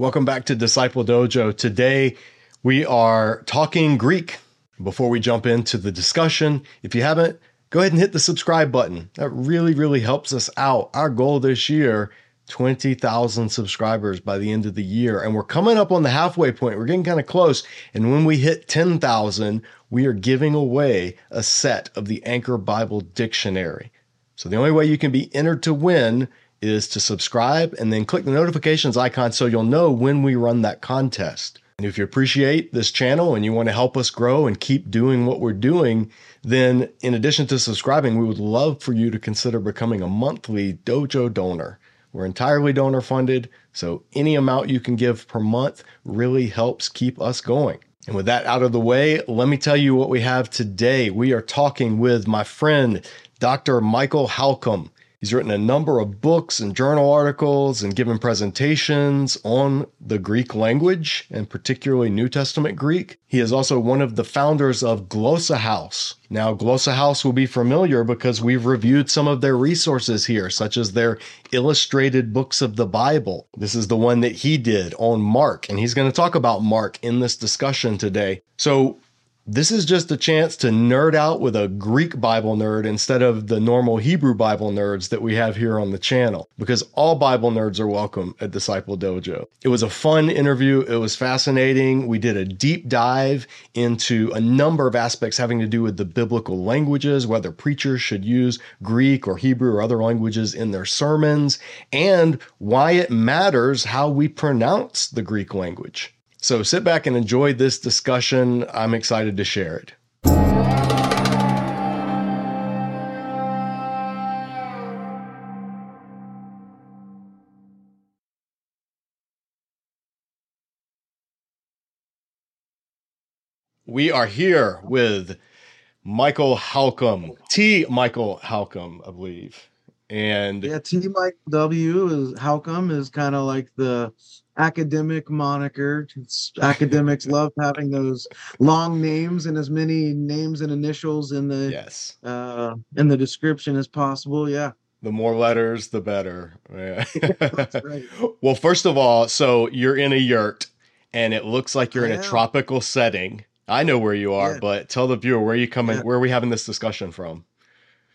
Welcome back to Disciple Dojo. Today we are talking Greek. Before we jump into the discussion, if you haven't, go ahead and hit the subscribe button. That really, really helps us out. Our goal this year 20,000 subscribers by the end of the year. And we're coming up on the halfway point. We're getting kind of close. And when we hit 10,000, we are giving away a set of the Anchor Bible Dictionary. So the only way you can be entered to win is to subscribe and then click the notifications icon so you'll know when we run that contest. And if you appreciate this channel and you want to help us grow and keep doing what we're doing, then in addition to subscribing, we would love for you to consider becoming a monthly dojo donor. We're entirely donor funded, so any amount you can give per month really helps keep us going. And with that out of the way, let me tell you what we have today. We are talking with my friend, Dr. Michael Halcomb. He's written a number of books and journal articles and given presentations on the Greek language and particularly New Testament Greek. He is also one of the founders of Glossa House. Now, Glossa House will be familiar because we've reviewed some of their resources here, such as their illustrated books of the Bible. This is the one that he did on Mark, and he's going to talk about Mark in this discussion today. So, this is just a chance to nerd out with a Greek Bible nerd instead of the normal Hebrew Bible nerds that we have here on the channel, because all Bible nerds are welcome at Disciple Dojo. It was a fun interview. It was fascinating. We did a deep dive into a number of aspects having to do with the biblical languages, whether preachers should use Greek or Hebrew or other languages in their sermons, and why it matters how we pronounce the Greek language. So sit back and enjoy this discussion. I'm excited to share it. We are here with Michael Halcomb, T. Michael Halcomb, I believe. And yeah, T. Mike W. is Halcomb is kind of like the academic moniker. academics love having those long names and as many names and initials in the yes uh, in the description as possible. Yeah. The more letters, the better. Yeah. right. Well, first of all, so you're in a yurt, and it looks like you're in a tropical setting. I know where you are, yeah. but tell the viewer where you coming. Yeah. Where are we having this discussion from?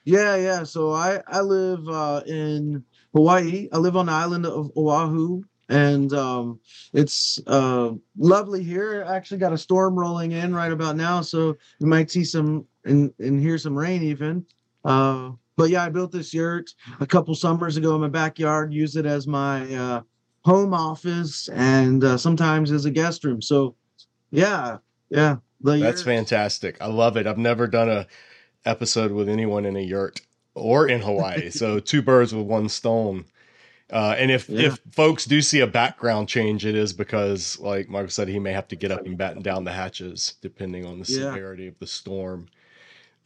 Yeah, yeah. So I I live uh, in Hawaii. I live on the island of Oahu, and um, it's uh, lovely here. I actually got a storm rolling in right about now, so you might see some and and hear some rain even. Uh, but yeah, I built this yurt a couple summers ago in my backyard. Use it as my uh, home office and uh, sometimes as a guest room. So yeah, yeah. That's fantastic. I love it. I've never done a episode with anyone in a yurt or in Hawaii. so two birds with one stone. Uh, and if yeah. if folks do see a background change, it is because, like Michael said, he may have to get up and batten down the hatches depending on the yeah. severity of the storm.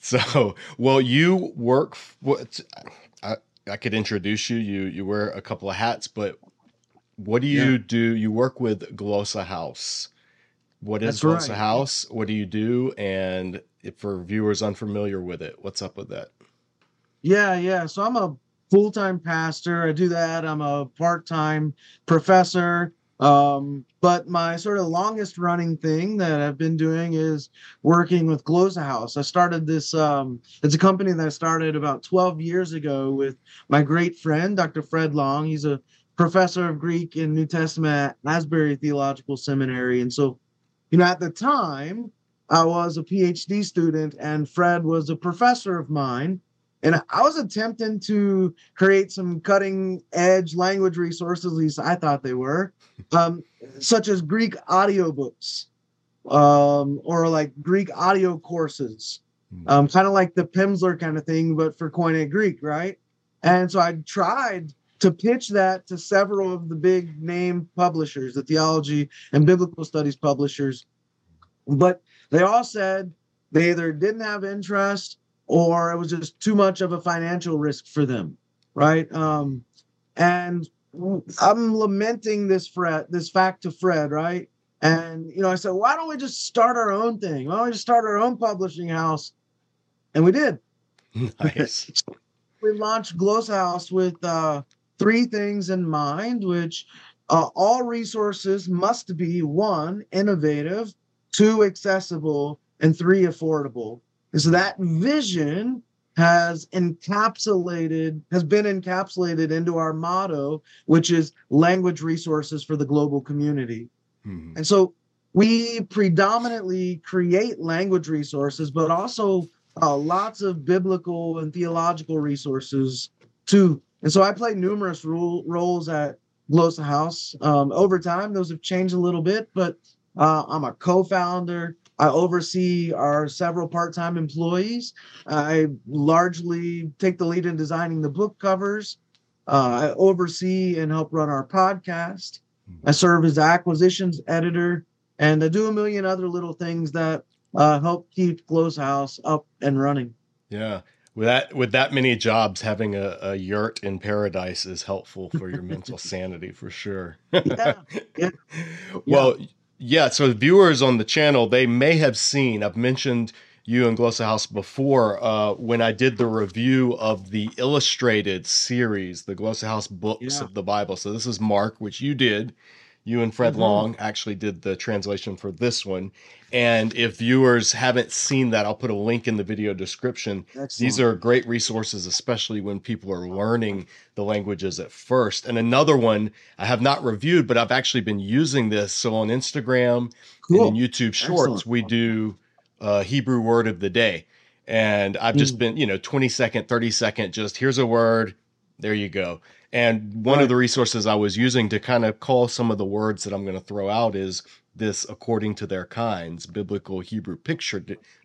So, well, you work. What I I could introduce you. You you wear a couple of hats, but what do you yeah. do? You work with Glossa House. What is That's Glossa right. House? What do you do? And if for viewers unfamiliar with it, what's up with that? Yeah, yeah. So I'm a full time pastor. I do that. I'm a part time professor. Um, but my sort of longest running thing that I've been doing is working with Glossa House. I started this, um, it's a company that I started about 12 years ago with my great friend, Dr. Fred Long. He's a professor of Greek and New Testament at Asbury Theological Seminary. And so, you know, at the time, I was a PhD student and Fred was a professor of mine. And I was attempting to create some cutting edge language resources, at least I thought they were, um, such as Greek audiobooks um, or like Greek audio courses, hmm. um, kind of like the Pimsleur kind of thing, but for Koine Greek, right? And so I tried to pitch that to several of the big name publishers, the theology and biblical studies publishers. But they all said they either didn't have interest or it was just too much of a financial risk for them, right? Um, and I'm lamenting this Fred, this fact to Fred, right? And you know, I said, why don't we just start our own thing? Why don't we just start our own publishing house? And we did. Nice. we launched Glossa House with uh, three things in mind, which uh, all resources must be one, innovative, two, accessible, and three, affordable. And so that vision has encapsulated, has been encapsulated into our motto, which is language resources for the global community. Mm-hmm. And so we predominantly create language resources, but also uh, lots of biblical and theological resources too. And so I play numerous role, roles at Glossa House. Um, over time, those have changed a little bit, but uh, I'm a co-founder. I oversee our several part-time employees. I largely take the lead in designing the book covers. Uh, I oversee and help run our podcast. I serve as acquisitions editor, and I do a million other little things that uh, help keep Glossa House up and running. Yeah, with that with that many jobs, having a, a yurt in paradise is helpful for your mental sanity for sure. yeah. yeah. Well, yeah. Yeah, so viewers on the channel, they may have seen. I've mentioned you and Glossa House before uh, when I did the review of the illustrated series, the Glossa House books yeah. of the Bible. So this is Mark, which you did. You and Fred mm-hmm. Long actually did the translation for this one. And if viewers haven't seen that, I'll put a link in the video description. Excellent. These are great resources, especially when people are learning the languages at first. And another one I have not reviewed, but I've actually been using this. So on Instagram cool. and in YouTube Shorts, Excellent. we do uh, Hebrew word of the day. And I've just mm. been, you know, 20 second, 30 second, just here's a word, there you go. And one right. of the resources I was using to kind of call some of the words that I'm going to throw out is this according to their kinds, biblical Hebrew picture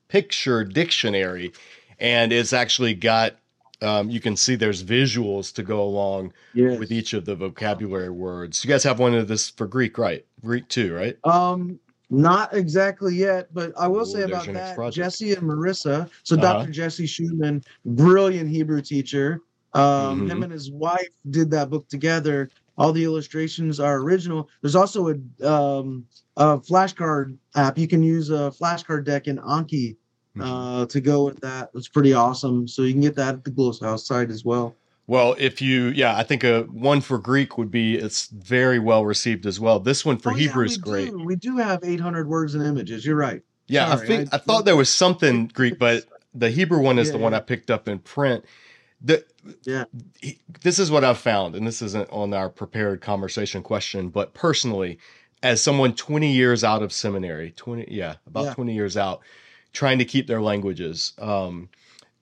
picture dictionary, and it's actually got um, you can see there's visuals to go along yes. with each of the vocabulary words. You guys have one of this for Greek, right? Greek too, right? Um, not exactly yet, but I will Ooh, say about that, Jesse and Marissa. So uh-huh. Dr. Jesse Scheumann, brilliant Hebrew teacher. Um, mm-hmm. Him and his wife did that book together. All the illustrations are original. There's also a, um, a flashcard app. You can use a flashcard deck in Anki mm-hmm. uh, to go with that. It's pretty awesome. So you can get that at the Glossa House site as well. Well, if you, yeah, I think a one for Greek would be it's very well received as well. This one for oh, Hebrew yeah, is great. Do. We do have 800 words and images. You're right. Yeah, Sorry, I think I, I, thought there was something Greek, but the Hebrew one is yeah, the one I picked up in print. The, yeah, he, this is what I've found, and this isn't on our prepared conversation question, but personally, as someone 20 years out of seminary, 20, yeah, about yeah. 20 years out, trying to keep their languages, um,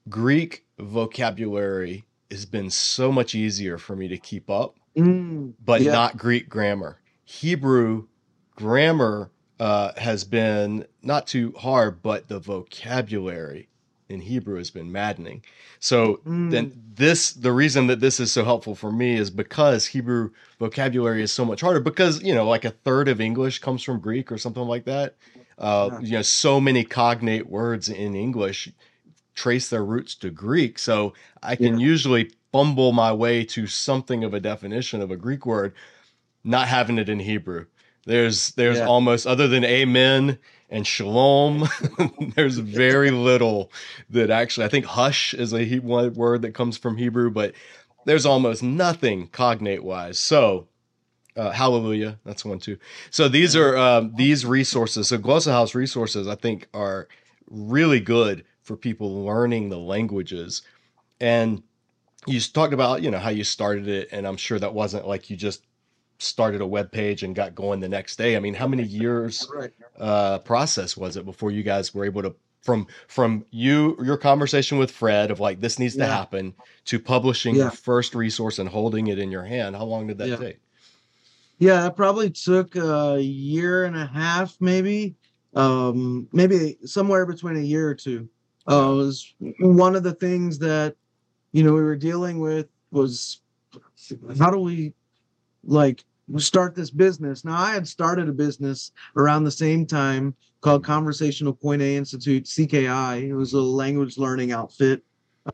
Greek vocabulary has been so much easier for me to keep up, mm, but yeah. not Greek grammar. Hebrew grammar uh, has been not too hard, but the vocabulary in Hebrew has been maddening. So mm. then this the reason that this is so helpful for me is because Hebrew vocabulary is so much harder because you know like a third of English comes from Greek or something like that. Uh, yeah. You know, so many cognate words in English trace their roots to Greek. So I can yeah. usually fumble my way to something of a definition of a Greek word, not having it in Hebrew. There's there's yeah. almost other than amen and shalom, there's very little that actually I think hush is a one word that comes from Hebrew, but there's almost nothing cognate wise. So uh, hallelujah, that's one too. So these are um, these resources. So Glossa House resources, I think, are really good for people learning the languages. And you talked about you know how you started it, and I'm sure that wasn't like you just started a web page and got going the next day. I mean, how many years uh, process was it before you guys were able to from from you your conversation with Fred of like this needs yeah. to happen to publishing yeah. your first resource and holding it in your hand? How long did that yeah. take? Yeah, it probably took a year and a half, maybe, um, maybe somewhere between a year or two. Uh, was one of the things that you know we were dealing with was how do we like start this business. Now, I had started a business around the same time called Conversational Koine Institute, CKI. It was a language learning outfit.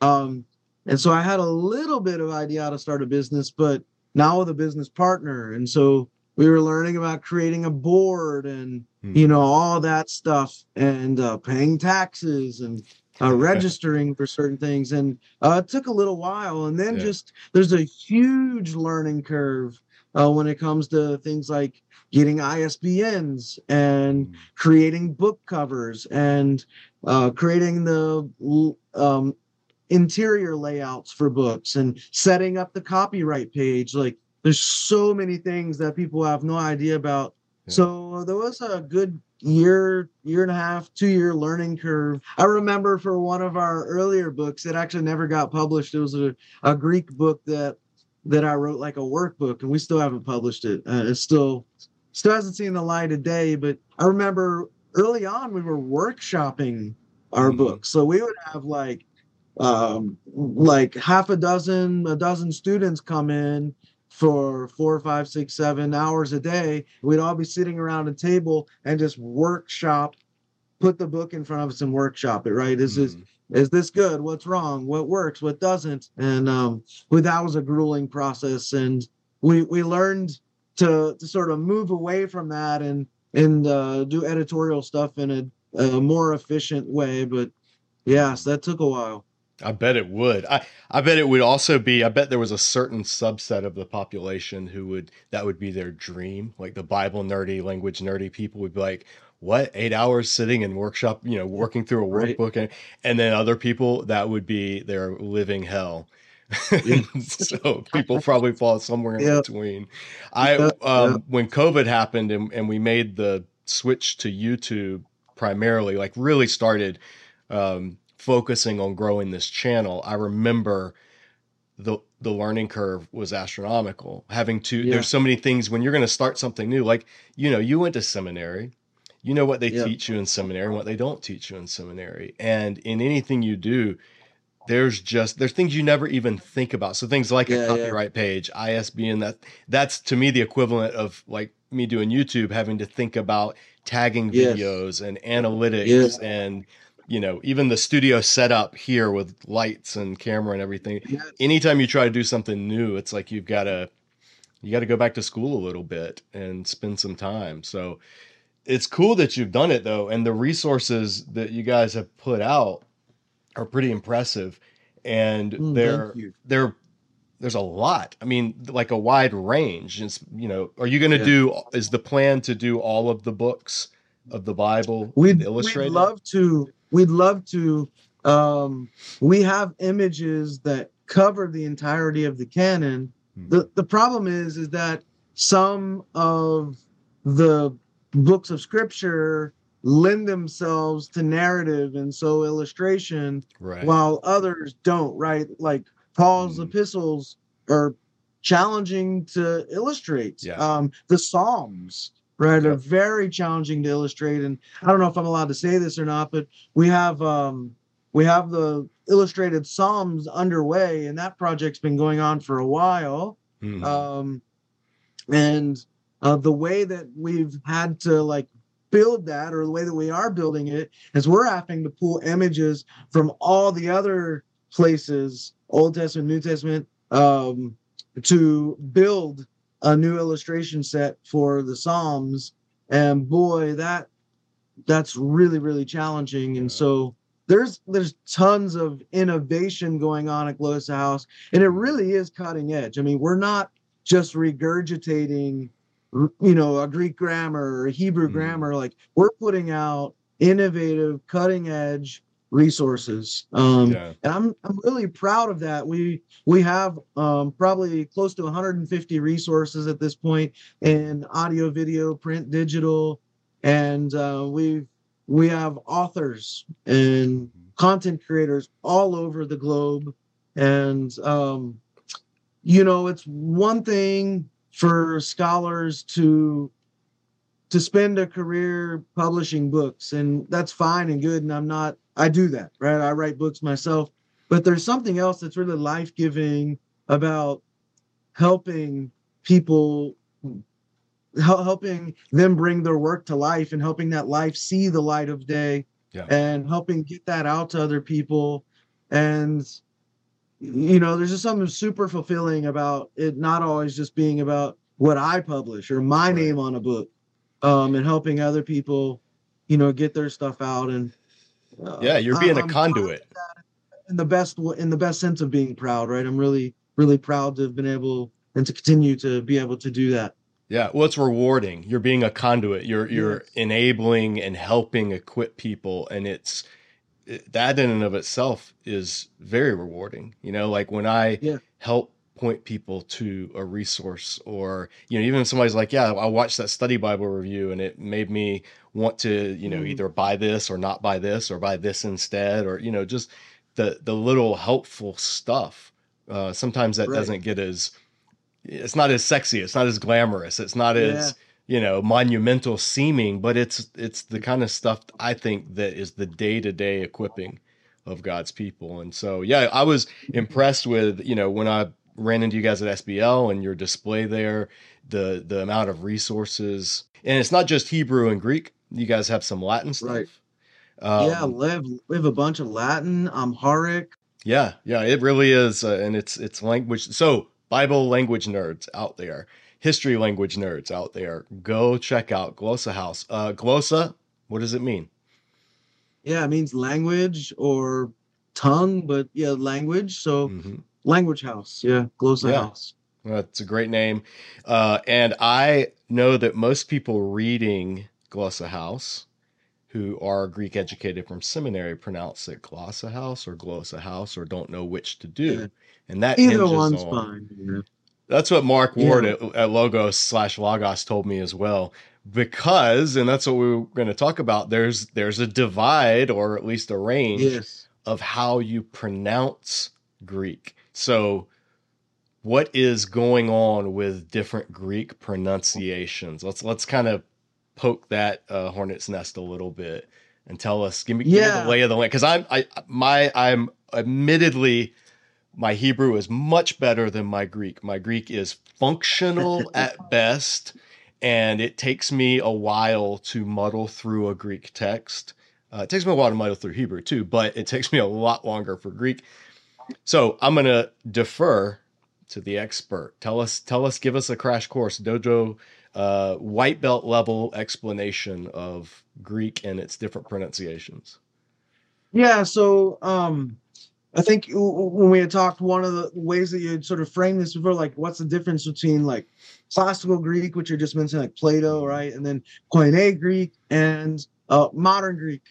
Um, and so I had a little bit of idea how to start a business, but now with a business partner. And so we were learning about creating a board and, hmm. you know, all that stuff and uh, paying taxes and uh, registering for certain things. And uh, it took a little while. And then yeah. just there's a huge learning curve uh, when it comes to things like getting ISBNs and Mm. creating book covers and uh, creating the um, interior layouts for books and setting up the copyright page. Like there's so many things that people have no idea about. Yeah. So there was a good year, year and a half, two year learning curve. I remember for one of our earlier books, it actually never got published. It was a, a Greek book that that I wrote like a workbook, and we still haven't published it. Uh, it's still still hasn't seen the light of day. But I remember early on we were workshopping our Mhm. books, so we would have like um like half a dozen a dozen students come in for four five six seven hours a day we'd all be sitting around a table and just workshop put the book in front of us and workshop it right is this Mm. is this good? What's wrong? What works? What doesn't? And um well, that was a grueling process and we we learned to to sort of move away from that and and uh, do editorial stuff in a, a more efficient way but yes that took a while. I bet it would. I, I bet it would also be, I bet there was a certain subset of the population who would, that would be their dream. Like the Bible nerdy, language nerdy people would be like, what, eight hours sitting in workshop, you know, working through a Right. workbook. And, and then other people, that would be their living hell. Yeah. so people probably fall somewhere in Yeah. between. I, um, yeah. when COVID happened and, and we made the switch to YouTube primarily, like really started, um, focusing on growing this channel, I remember the the learning curve was astronomical. Having to there's so many things when you're going to start something new. Like you know, you went to seminary, you know what they Yeah. teach you in seminary and what they don't teach you in seminary, and in anything you do. There's just there's things you never even think about. So things like Yeah, a yeah. copyright page, ISBN. That that's to me the equivalent of like me doing YouTube, having to think about tagging Yes. videos and analytics Yeah. and you know even the studio setup here with lights and camera and everything Yeah. anytime you try to do something new it's like you've got to you got to go back to school a little bit and spend some time so it's cool that you've done it though and the resources that you guys have put out are pretty impressive and Mm, they're they're there's a lot i mean like a wide range it's you know are you going to Yeah. do is the plan to do all of the books of the bible We'd, we'd illustrated love to. We'd love to. Um, we have images that cover the entirety of the canon. Hmm. the The problem is, is that some of the books of scripture lend themselves to narrative and so illustration, right while others don't. Right, like Paul's Mhm. epistles are challenging to illustrate. Yeah. Um, the Psalms, right, are very challenging to illustrate. And I don't know if I'm allowed to say this or not, but we have um, we have the illustrated Psalms underway, and that project's been going on for a while. Mhm. Um, and uh, the way that we've had to like build that, or the way that we are building it, is we're having to pull images from all the other places, Old Testament, New Testament, um, to build a new illustration set for the Psalms. And boy, that that's really really challenging. And so there's there's tons of innovation going on at Glossa House, and it really is cutting edge. I mean, we're not just regurgitating, you know, a Greek grammar or a Hebrew Mhm. grammar. Like we're putting out innovative, cutting edge resources. Um, yeah and I'm I'm really proud of that. We we have um, probably close to 150 resources at this point in audio, video, print, digital, and uh, we we have authors and content creators all over the globe. And um, you know, it's one thing for scholars to to spend a career publishing books and that's fine and good and i'm not i do that right? I write books myself. But there's something else that's really life-giving about helping people hel- helping them bring their work to life and helping that life see the light of day Yeah. and helping get that out to other people. And you know there's just something super fulfilling about it not always just being about what i publish or my Right. name on a book um and helping other people you know get their stuff out and uh, yeah you're being a I'm conduit in the best in the best sense of being proud right i'm really really proud to have been able and to continue to be able to do that. Yeah, well, it's rewarding. You're being a conduit. You're you're Yes. enabling and helping equip people, and it's it- that in and of itself is very rewarding. You know, like when I Yeah. help point people to a resource, or you know, even if somebody's like, "Yeah, I watched that study Bible review, and it made me want to, you know, Mhm. either buy this or not buy this, or buy this instead, or you know, just the the little helpful stuff." Uh, sometimes that Right. doesn't get as it's not as sexy it's not as glamorous it's not Yeah. as you know monumental seeming but it's it's the kind of stuff i think that is the day-to-day equipping of god's people and so yeah i was impressed with you know when i ran into you guys at sbl and your display there the the amount of resources and it's not just hebrew and greek you guys have some latin stuff Right. um, yeah, we have, we have a bunch of Latin, Amharic. Yeah, yeah, it really is, uh, and it's it's language. So Bible language nerds out there, history language nerds out there, go check out Glossa House. Uh, Glossa, what does it mean? Yeah, it means language or tongue, but yeah, language. So Mhm. language house. Yeah, Glossa Yeah. house. It's a great name, uh, and I know that most people reading Glossa House, who are Greek educated from seminary, pronounce it Glossa House or Glossa House, or don't know which to do, Yeah. and that Either one's on- fine. Yeah. That's what Mark Ward Yeah. at, at Logos slash Logos told me as well. Because, and that's what we were going to talk about. There's there's a divide, or at least a range, Yes. of how you pronounce Greek. So, what is going on with different Greek pronunciations? Let's let's kind of poke that uh, hornet's nest a little bit and tell us. Give me, give me the lay of the land because I'm I my I'm admittedly my Hebrew is much better than my Greek. My Greek is functional at best, and it takes me a while to muddle through a Greek text. Uh, it takes me a while to muddle through Hebrew too, but it takes me a lot longer for Greek. So I'm gonna defer to the expert. Tell us, tell us, give us a crash course, dojo, uh, white belt level explanation of Greek and its different pronunciations. Yeah. So, um, I think when we had talked, one of the ways that you had sort of framed this before, like, what's the difference between like classical Greek, which you're just mentioning, like Plato, right, and then Koine Greek and uh, modern Greek,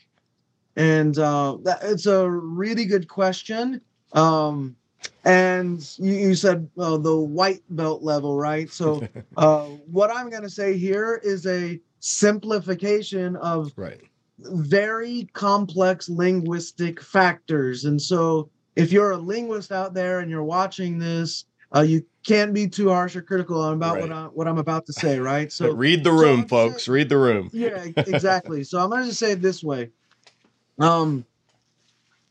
and uh, that it's a really good question. Um, and you, you said uh, the white belt level, right? So, uh, what I'm going to say here is a simplification of Right. Very complex linguistic factors. And so, if you're a linguist out there and you're watching this, uh, you can't be too harsh or critical about what I, what I'm about to say, right? So So, read the room, I'm folks. saying- Read the room. yeah, exactly. so I'm going to just say it this way: um,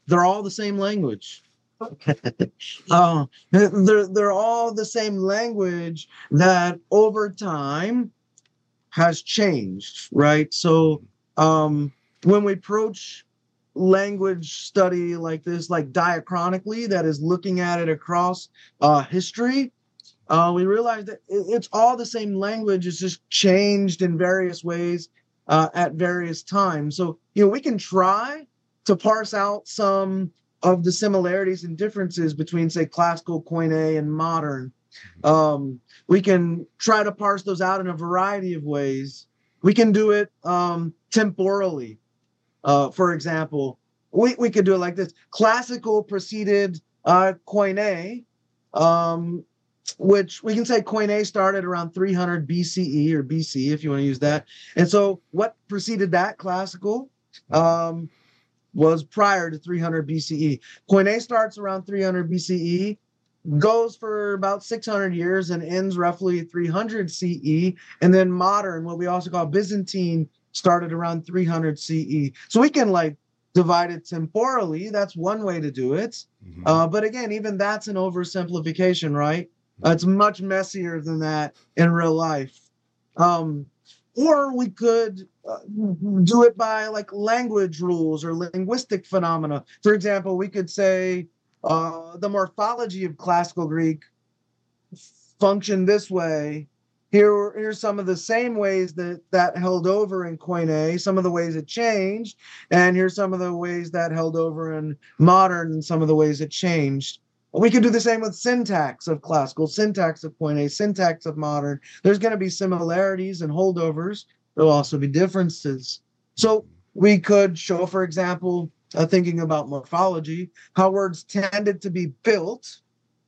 they're all the same language. uh, they're they're all the same language that over time has changed, right? So um, when we approach language study like this, like diachronically, that is looking at it across uh, history, uh, we realize that it's all the same language. It's just changed in various ways uh, at various times. So you know we can try to parse out some of the similarities and differences between, say, classical Koine and modern. Um, we can try to parse those out in a variety of ways. We can do it um, temporally. Uh, for example, we, we could do it like this classical preceded uh, Koine, um, which we can say Koine started around 300 BCE or BC if you want to use that. And so, what preceded that classical um, was prior to 300 BCE. Koine starts around 300 BCE, goes for about 600 years, and ends roughly 300 CE. And then modern, what we also call Byzantine, started around 300 CE. So we can like divide it temporally. That's one way to do it. Mhm. Uh, but again, even that's an oversimplification, right? Uh, it's much messier than that in real life. Um, or we could uh, do it by like language rules or linguistic phenomena. For example, we could say uh, the morphology of classical Greek functioned this way. Here, here's some of the same ways that that held over in Koine, some of the ways it changed, and here's some of the ways that held over in modern and some of the ways it changed. We could do the same with syntax of classical, syntax of Koine, syntax of modern. There's going to be similarities and holdovers. There'll also be differences. So we could show, for example, uh, thinking about morphology, how words tended to be built.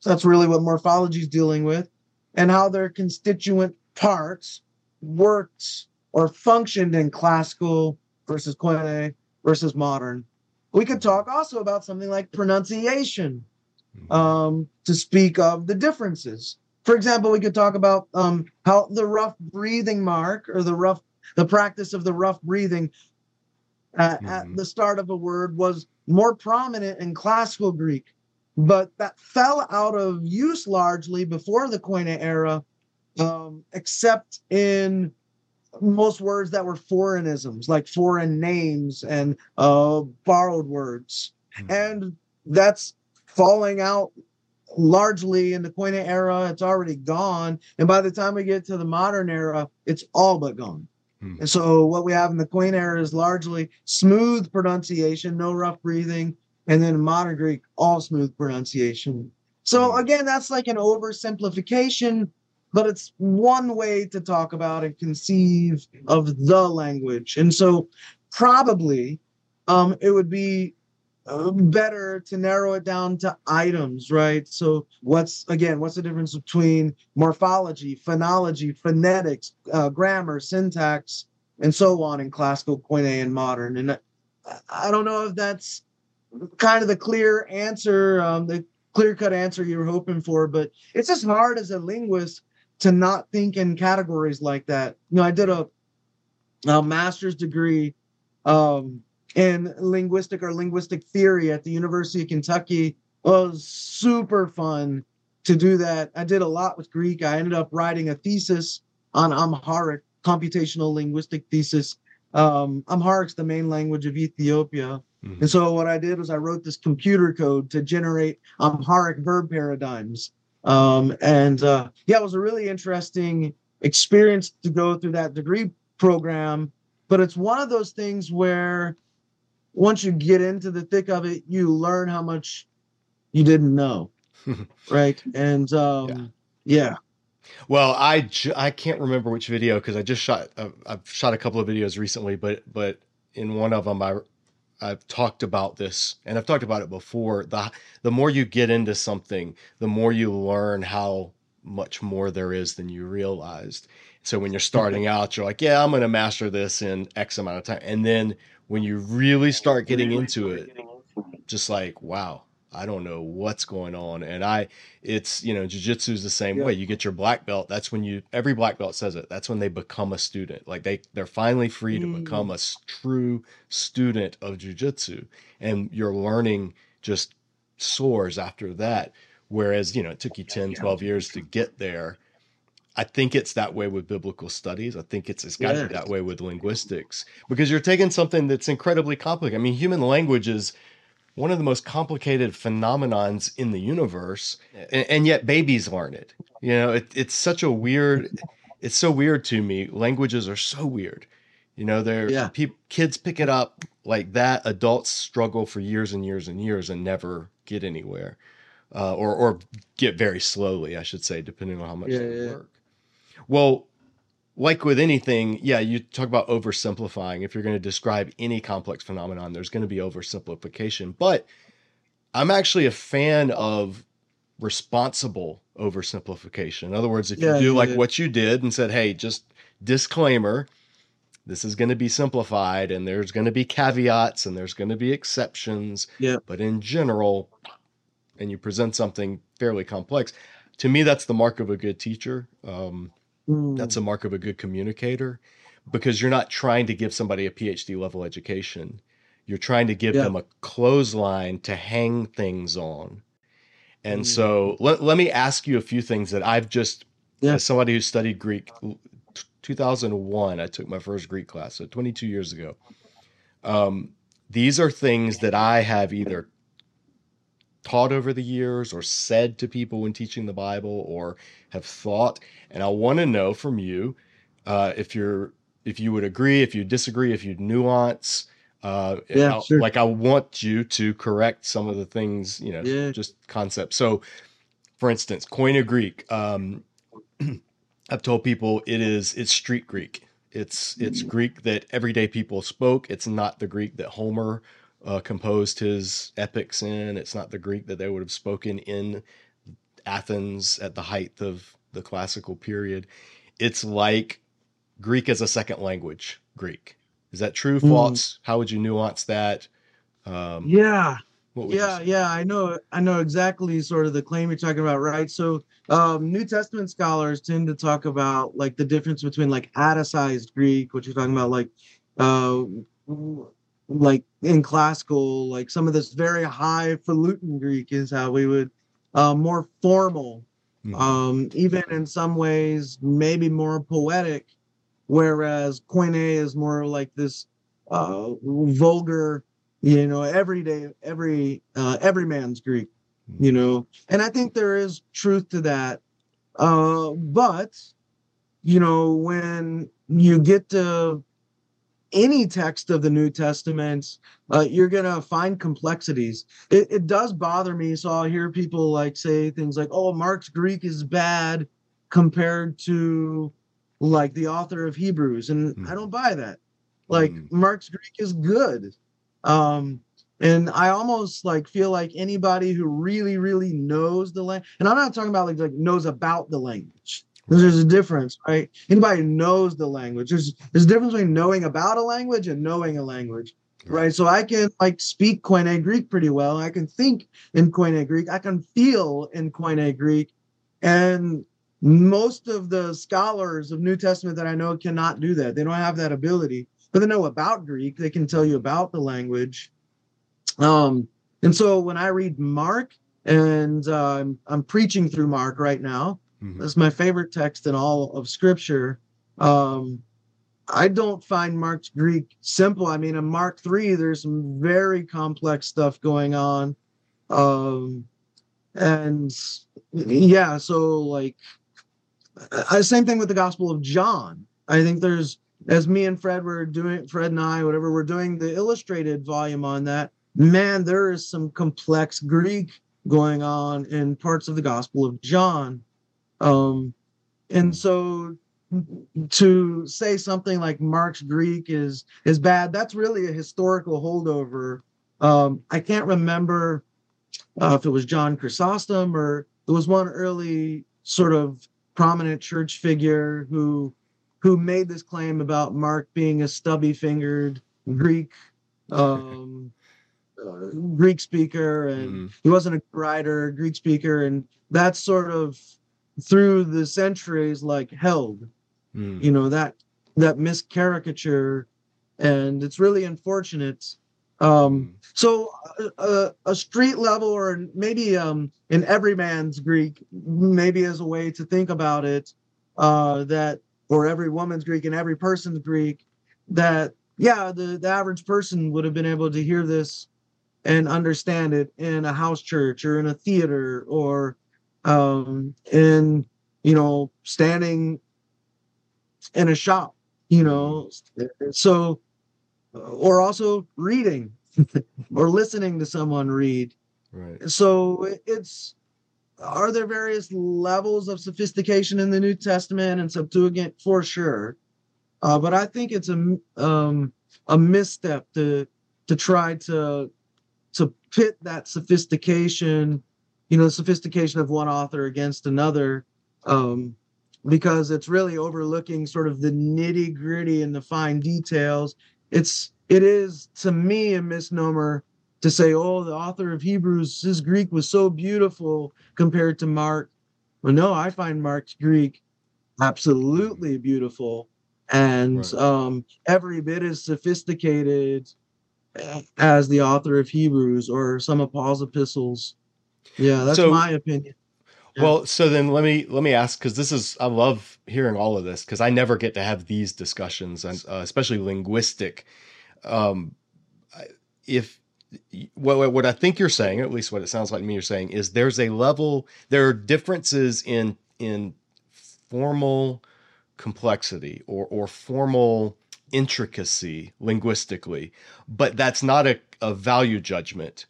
So that's really what morphology is dealing with, and how their constituent parts worked or functioned in classical versus Koine versus modern. We could talk also about something like pronunciation mm-hmm. um, to speak of the differences. For example, we could talk about um, how the rough breathing mark or the rough the practice of the rough breathing uh, mm-hmm. at the start of a word was more prominent in classical Greek, but that fell out of use largely before the Koine era, um, except in most words that were foreignisms, like foreign names and uh, borrowed words. Mm-hmm. And that's falling out largely in the Koine era. It's already gone. And by the time we get to the modern era, it's all but gone. Hmm. And so what we have in the Koine era is largely smooth pronunciation, no rough breathing, and then modern Greek, all smooth pronunciation. So hmm. again, that's like an oversimplification, but it's one way to talk about and conceive of the language. And so probably um, it would be uh, better to narrow it down to items, right? So, what's again, what's the difference between morphology, phonology, phonetics, uh, grammar, syntax, and so on in classical, Koine, and modern? And I, I don't know if that's kind of the clear answer, um, the clear cut answer you were hoping for, but it's just hard as a linguist to not think in categories like that. You know, I did a, a master's degree. Um, in linguistic or linguistic theory at the University of Kentucky. It was super fun to do that. I did a lot with Greek. I ended up writing a thesis on Amharic, computational linguistic thesis. Um, Amharic's the main language of Ethiopia. Mm-hmm. And so what I did was I wrote this computer code to generate Amharic verb paradigms. Um, and uh, yeah, it was a really interesting experience to go through that degree program. But it's one of those things where once you get into the thick of it, you learn how much you didn't know. right. And um, yeah. yeah. Well, I, ju- I can't remember which video because I just shot uh, I've shot a couple of videos recently, but but in one of them I I've talked about this and I've talked about it before. The the more you get into something, the more you learn how much more there is than you realized. So when you're starting out, you're like, yeah, I'm going to master this in X amount of time. And then when you really start getting into it, just like, wow, I don't know what's going on. And I, it's, you know, jujitsu is the same yeah. way. You get your black belt. That's when you, every black belt says it. That's when they become a student. Like they, they're finally free mm. to become a true student of jujitsu. And your learning just soars after that. Whereas, you know, it took you 10, 12 years to get there. I think it's that way with biblical studies. I think it's it's got to be that way with linguistics because you're taking something that's incredibly complicated. I mean, human language is one of the most complicated phenomenons in the universe, and, and yet babies learn it. You know, it, it's such a weird. It's so weird to me. Languages are so weird. You know, they're yeah. Pe- kids pick it up like that. Adults struggle for years and years and years and never get anywhere, uh, or or get very slowly, I should say, depending on how much yeah, they yeah. work. Well, like with anything, yeah, you talk about oversimplifying. If you're going to describe any complex phenomenon, there's going to be oversimplification. But I'm actually a fan of responsible oversimplification. In other words, if yeah, you do like yeah. what you did and said, hey, just disclaimer, this is going to be simplified and there's going to be caveats and there's going to be exceptions. Yeah. But in general, and you present something fairly complex, to me, that's the mark of a good teacher. Um, that's a mark of a good communicator because you're not trying to give somebody a PhD level education. You're trying to give yeah. them a clothesline to hang things on. And mm. so let, let me ask you a few things that I've just, yeah. as somebody who studied Greek, 2001, I took my first Greek class, so 22 years ago. Um, these are things that I have either taught over the years or said to people when teaching the Bible or have thought. And I want to know from you uh, if you're if you would agree, if you disagree, if you nuance. Uh, Yeah, I- sure. Like I want you to correct some of the things, you know, Yeah. just concepts. So, for instance, Koine Greek. Um, I've told people it is it's street Greek. It's it's Greek that everyday people spoke. It's not the Greek that Homer uh, composed his epics in. It's not the Greek that they would have spoken in Athens at the height of the classical period. It's like Greek as a second language. Greek is that true? Mm. False? How would you nuance that? Um, Yeah, what would you yeah, yeah. I know, I know exactly sort of the claim you're talking about, right? So, um, New Testament scholars tend to talk about like the difference between like Atticized Greek, which you're talking about, like, uh, like in classical, like some of this very highfalutin Greek is how we would, uh, more formal, Mhm. um, even in some ways, maybe more poetic, whereas Koine is more like this uh, vulgar, you know, everyday, every uh, every man's Greek, you know, and I think there is truth to that. Uh, but you know, when you get to any text of the New Testament, uh, you're gonna find complexities. It, it does bother me. So I'll hear people like say things like, "Oh, Mark's Greek is bad compared to like the author of Hebrews," and I Mhm. don't buy that. Like Mm. Mark's Greek is good. Um, and I almost like feel like anybody who really, really knows the language, and I'm not talking about like like knows about the language. There's a difference, right? Anybody knows the language. There's there's a difference between knowing about a language and knowing a language, right? So I can like speak Koine Greek pretty well. I can think in Koine Greek. I can feel in Koine Greek, and most of the scholars of New Testament that I know cannot do that. They don't have that ability, but they know about Greek. They can tell you about the language. Um, and so when I read Mark, and uh, I'm, I'm preaching through Mark right now, Mhm. that's my favorite text in all of Scripture. Um, I don't find Mark's Greek simple. I mean, in Mark 3, there's some very complex stuff going on. Um, and yeah, so like, same thing with the Gospel of John. I think there's, as me and Fred were doing, Fred and I, whatever, we're doing the illustrated volume on that. Man, there is some complex Greek going on in parts of the Gospel of John. Um, and so to say something like Mark's Greek is is bad, that's really a historical holdover. Um, I can't remember uh, if it was John Chrysostom or there was one early sort of prominent church figure who who made this claim about Mark being a stubby fingered Greek um, uh, Greek speaker and Mhm. he wasn't a writer, Greek speaker, and that's sort of through the centuries like held Mm. you know that that miscaricature and it's really unfortunate um so uh, uh, a street level or maybe um in everyman's greek maybe as a way to think about it uh that or every woman's greek and every person's greek that yeah the, the average person would have been able to hear this and understand it in a house church or in a theater or um in you know standing in a shop you know? So or also reading or listening to someone read. Right. so it's are there various levels of sophistication in the new testament? And septuagint for sure. Uh, but i think it's a um, a misstep to to try to to pit that sophistication you know the sophistication of one author against another um, because it's really overlooking sort of the nitty gritty and the fine details it's it is to me a misnomer to say, oh, the author of Hebrews, his Greek was so beautiful compared to Mark. Well, no, I find Mark's Greek absolutely beautiful and Right. um, every bit as sophisticated as the author of Hebrews or some of Paul's epistles. Yeah, that's So- my opinion. Yeah. Well, so then let me let me ask because this is I love hearing all of this because I never get to have these discussions and uh, especially linguistic. Um, if what what- I think you're saying, at least what it sounds like to me you're saying, is there's a level there are differences in in formal complexity or or formal intricacy linguistically, but that's not a, a value judgment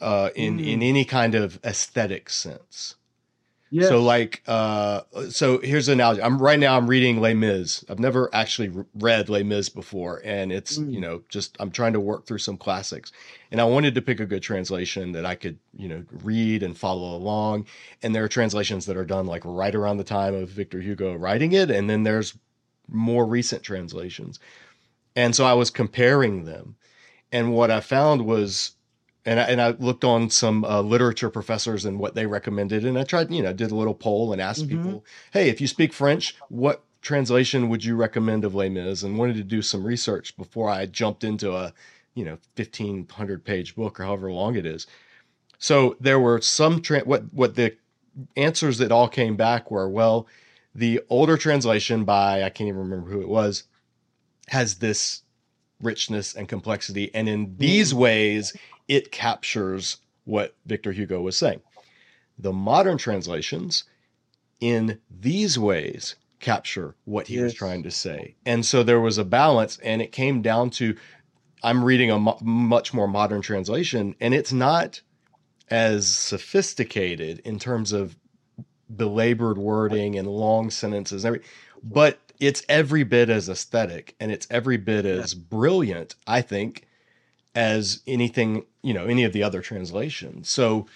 uh, in Mm. in any kind of aesthetic sense. Yes. So like, uh, so here's an analogy. I'm right now. I'm reading Les Mis. I've never actually read Les Mis before, and it's Mm. you know just I'm trying to work through some classics, and I wanted to pick a good translation that I could you know read and follow along. And there are translations that are done like right around the time of Victor Hugo writing it, and then there's more recent translations. And so I was comparing them, and what I found was and I, and I looked on some uh, literature professors and what they recommended, and I tried, you know, did a little poll and asked Mhm. people, "Hey, if you speak French, what translation would you recommend of Les Mis?" And wanted to do some research before I jumped into a, you know, fifteen hundred page book or however long it is. So there were some tra- what what the answers that all came back were well, the older translation by I can't even remember who it was has this richness and complexity, and in these ways it captures what Victor Hugo was saying. The modern translations, in these ways, capture what he was trying to say. And so there was a balance, and it came down to I'm reading a mu- much more modern translation, and it's not as sophisticated in terms of belabored wording and long sentences, and every, but it's every bit as aesthetic and it's every bit as brilliant, I think, as anything, you know, any of the other translations. So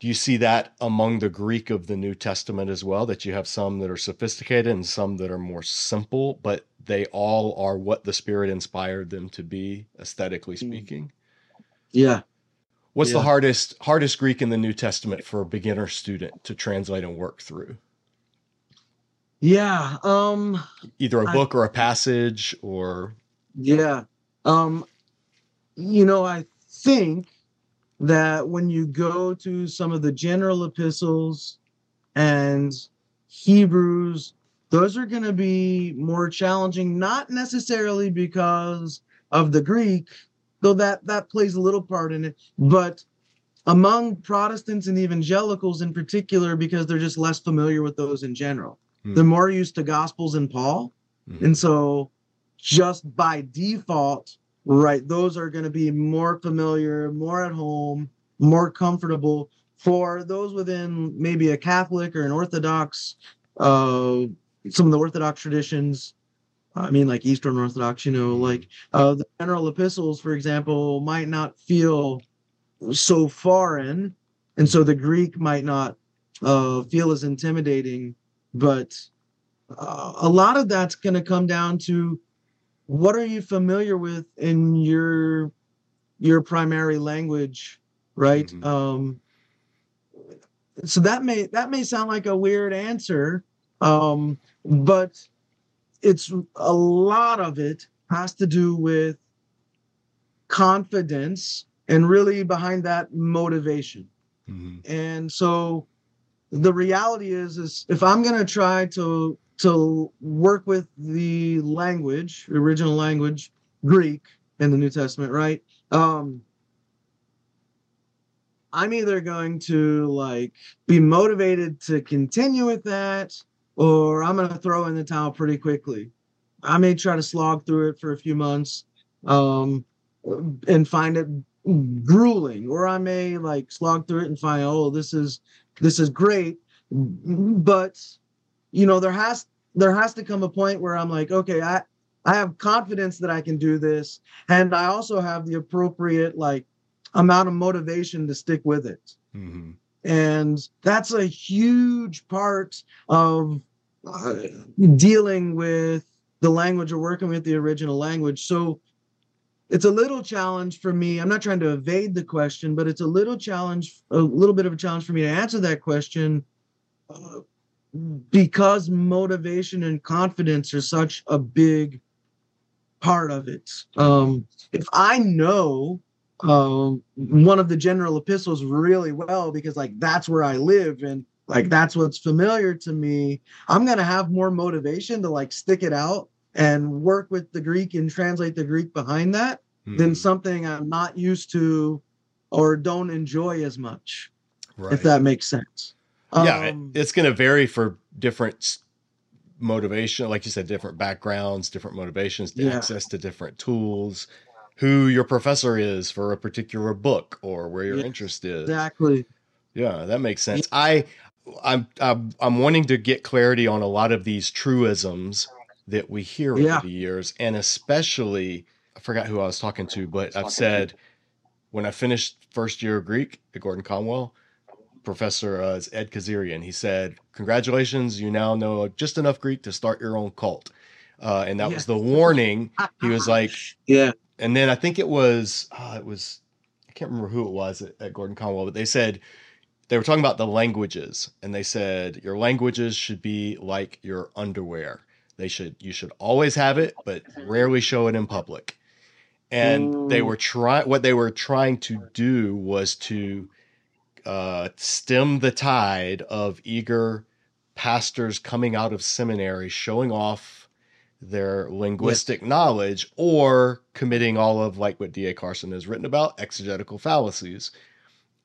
do you see that among the Greek of the New Testament as well? That you have some that are sophisticated and some that are more simple, but they all are what the Spirit inspired them to be, aesthetically Mm. speaking. yeah. What's the hardest hardest Greek in the New Testament for a beginner student to translate and work through? Yeah. Um. Either a book or a passage or Yeah. Um you know, I think that when you go to some of the general epistles and Hebrews, those are going to be more challenging not necessarily because of the Greek, though that that plays a little part in it, but among Protestants and evangelicals in particular because they're just less familiar with those in general. Hmm. They're more used to Gospels and Paul. Mhm. And so, just by default, right, those are going to be more familiar, more at home, more comfortable for those within maybe a Catholic or an Orthodox, uh, some of the Orthodox traditions. I mean, like Eastern Orthodox, you know, like uh, the general epistles, for example, might not feel so foreign. And so the Greek might not uh, feel as intimidating. But uh, a lot of that's going to come down to what are you familiar with in your your primary language right Mhm. um so that may that may sound like a weird answer um but it's a lot of it has to do with confidence and really behind that motivation Mhm. and so the reality is is if i'm going to try to to work with the language original language greek in the new testament right? Um i'm either going to like be motivated to continue with that or i'm going to throw in the towel pretty quickly. I may try to slog through it for a few months um and find it grueling or i may like slog through it and find oh this is this is great. But you know there has there has to come a point where i'm like okay i i have confidence that i can do this. And i also have the appropriate like amount of motivation to stick with it. Mhm. and that's a huge part of uh, dealing with the language or working with the original language. So it's a little challenge for me. I'm not trying to evade the question but it's a little challenge a little bit of a challenge for me to answer that question. Uh, because motivation and confidence are such a big part of it um if i know um one of the general epistles really well because like that's where i live and like that's what's familiar to me i'm gonna have more motivation to like stick it out and work with the greek and translate the greek behind that than Mhm. something i'm not used to or don't enjoy as much right. if that makes sense yeah, Um, it's going to vary for different motivation, like you said, different backgrounds, different motivations, Yeah. access to different tools, who your professor is for a particular book or where your Yes, interest is. Exactly. Yeah, that makes sense. I I'm I'm I'm wanting to get clarity on a lot of these truisms that we hear Yeah. over the years, and especially I forgot who I was talking to, but I've said when I finished first year of Greek at Gordon Conwell, Professor uh, is Ed Kazarian. He said, "Congratulations, you now know just enough Greek to start your own cult." Uh, and that was the warning. He was like, Yeah. and then I think it was uh, it was I can't remember who it was at, at Gordon Conwell, but they said they were talking about the languages, and they said your languages should be like your underwear. They should you should always have it, but rarely show it in public. And they Mm. were trying what they were trying to do was to uh, stem the tide of eager pastors coming out of seminary showing off their linguistic knowledge or committing all of like what D.A. Carson has written about exegetical fallacies.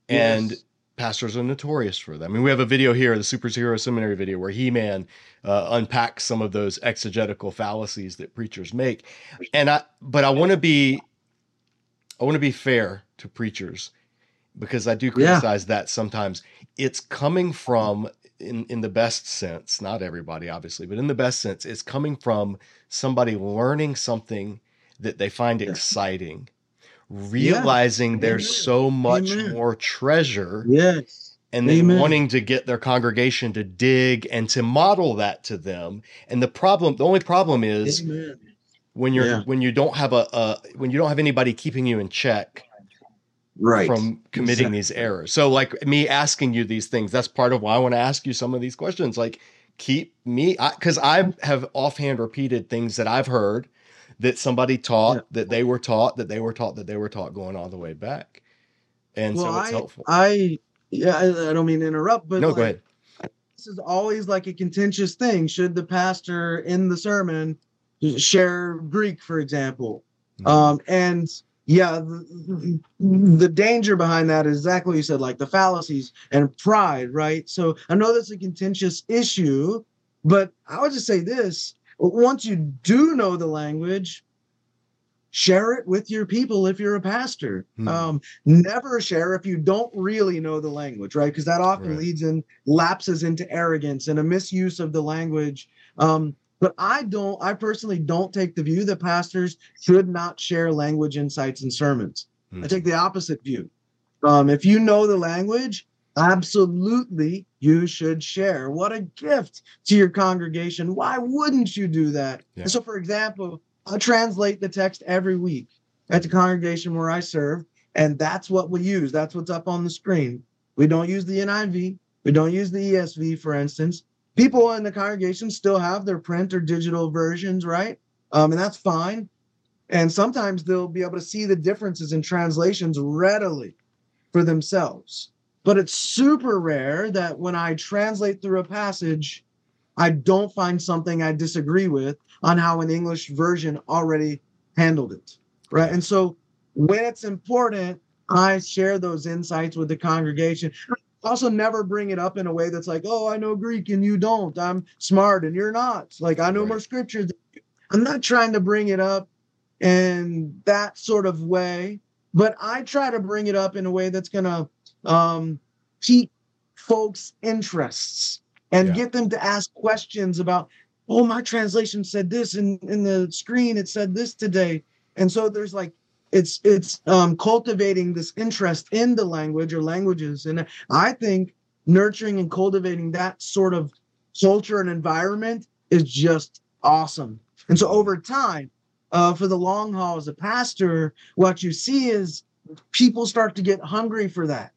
And Yes. pastors are notorious for that. I mean, we have a video here, the Superhero Seminary video, where He Man uh, unpacks some of those exegetical fallacies that preachers make. And I, but I want to be, I want to be fair to preachers because I do Yeah. criticize that sometimes. It's coming from, in in the best sense, not everybody obviously, but in the best sense, it's coming from somebody learning something that they find Yeah. exciting, realizing there's so much Amen. more treasure Yes. and then Amen. wanting to get their congregation to dig and to model that to them. And the problem, the only problem is Amen. when you're Yeah. when you don't have a, a when you don't have anybody keeping you in check Right. from committing these errors. So like me asking you these things, that's part of why I want to ask you some of these questions. Like keep me because I, have offhand repeated things that I've heard that somebody taught Yeah. that they were taught that they were taught that they were taught going all the way back. And well, so it's I, helpful. I, yeah, I, I don't mean to interrupt, but no, like, go ahead. this is always like a contentious thing. Should the pastor in the sermon share Greek, for example? Mhm. Um, and yeah, the, the danger behind that is exactly what you said, like the fallacies and pride, right? So I know that's a contentious issue, but I would just say this once you do know the language, share it with your people if you're a pastor. Hmm. Um, never share if you don't really know the language, right? Because that often Right. leads in lapses into arrogance and a misuse of the language. Um, but I don't, I personally don't take the view that pastors should not share language insights in sermons. Hmm. I take the opposite view. Um, if you know the language, absolutely you should share. What a gift to your congregation. Why wouldn't you do that? Yeah. So, for example, I translate the text every week at the congregation where I serve, and that's what we use. That's what's up on the screen. We don't use the NIV, we don't use the ESV, for instance. People in the congregation still have their print or digital versions, right? Um, and that's fine. And sometimes they'll be able to see the differences in translations readily for themselves. But it's super rare that when I translate through a passage, I don't find something I disagree with on how an English version already handled it. Right. And so when it's important, I share those insights with the congregation. Also, never bring it up in a way that's like, oh, I know Greek and you don't. I'm smart and you're not. Like, I know Right. more scripture. than you. I'm not trying to bring it up in that sort of way, but I try to bring it up in a way that's going to um, pique folks' interests and Yeah. get them to ask questions about, oh, my translation said this, and in the screen it said this today. And so there's like, it's it's um, cultivating this interest in the language or languages, and I think nurturing and cultivating that sort of culture and environment is just awesome. And so over time, uh, for the long haul as a pastor, what you see is people start to get hungry for that,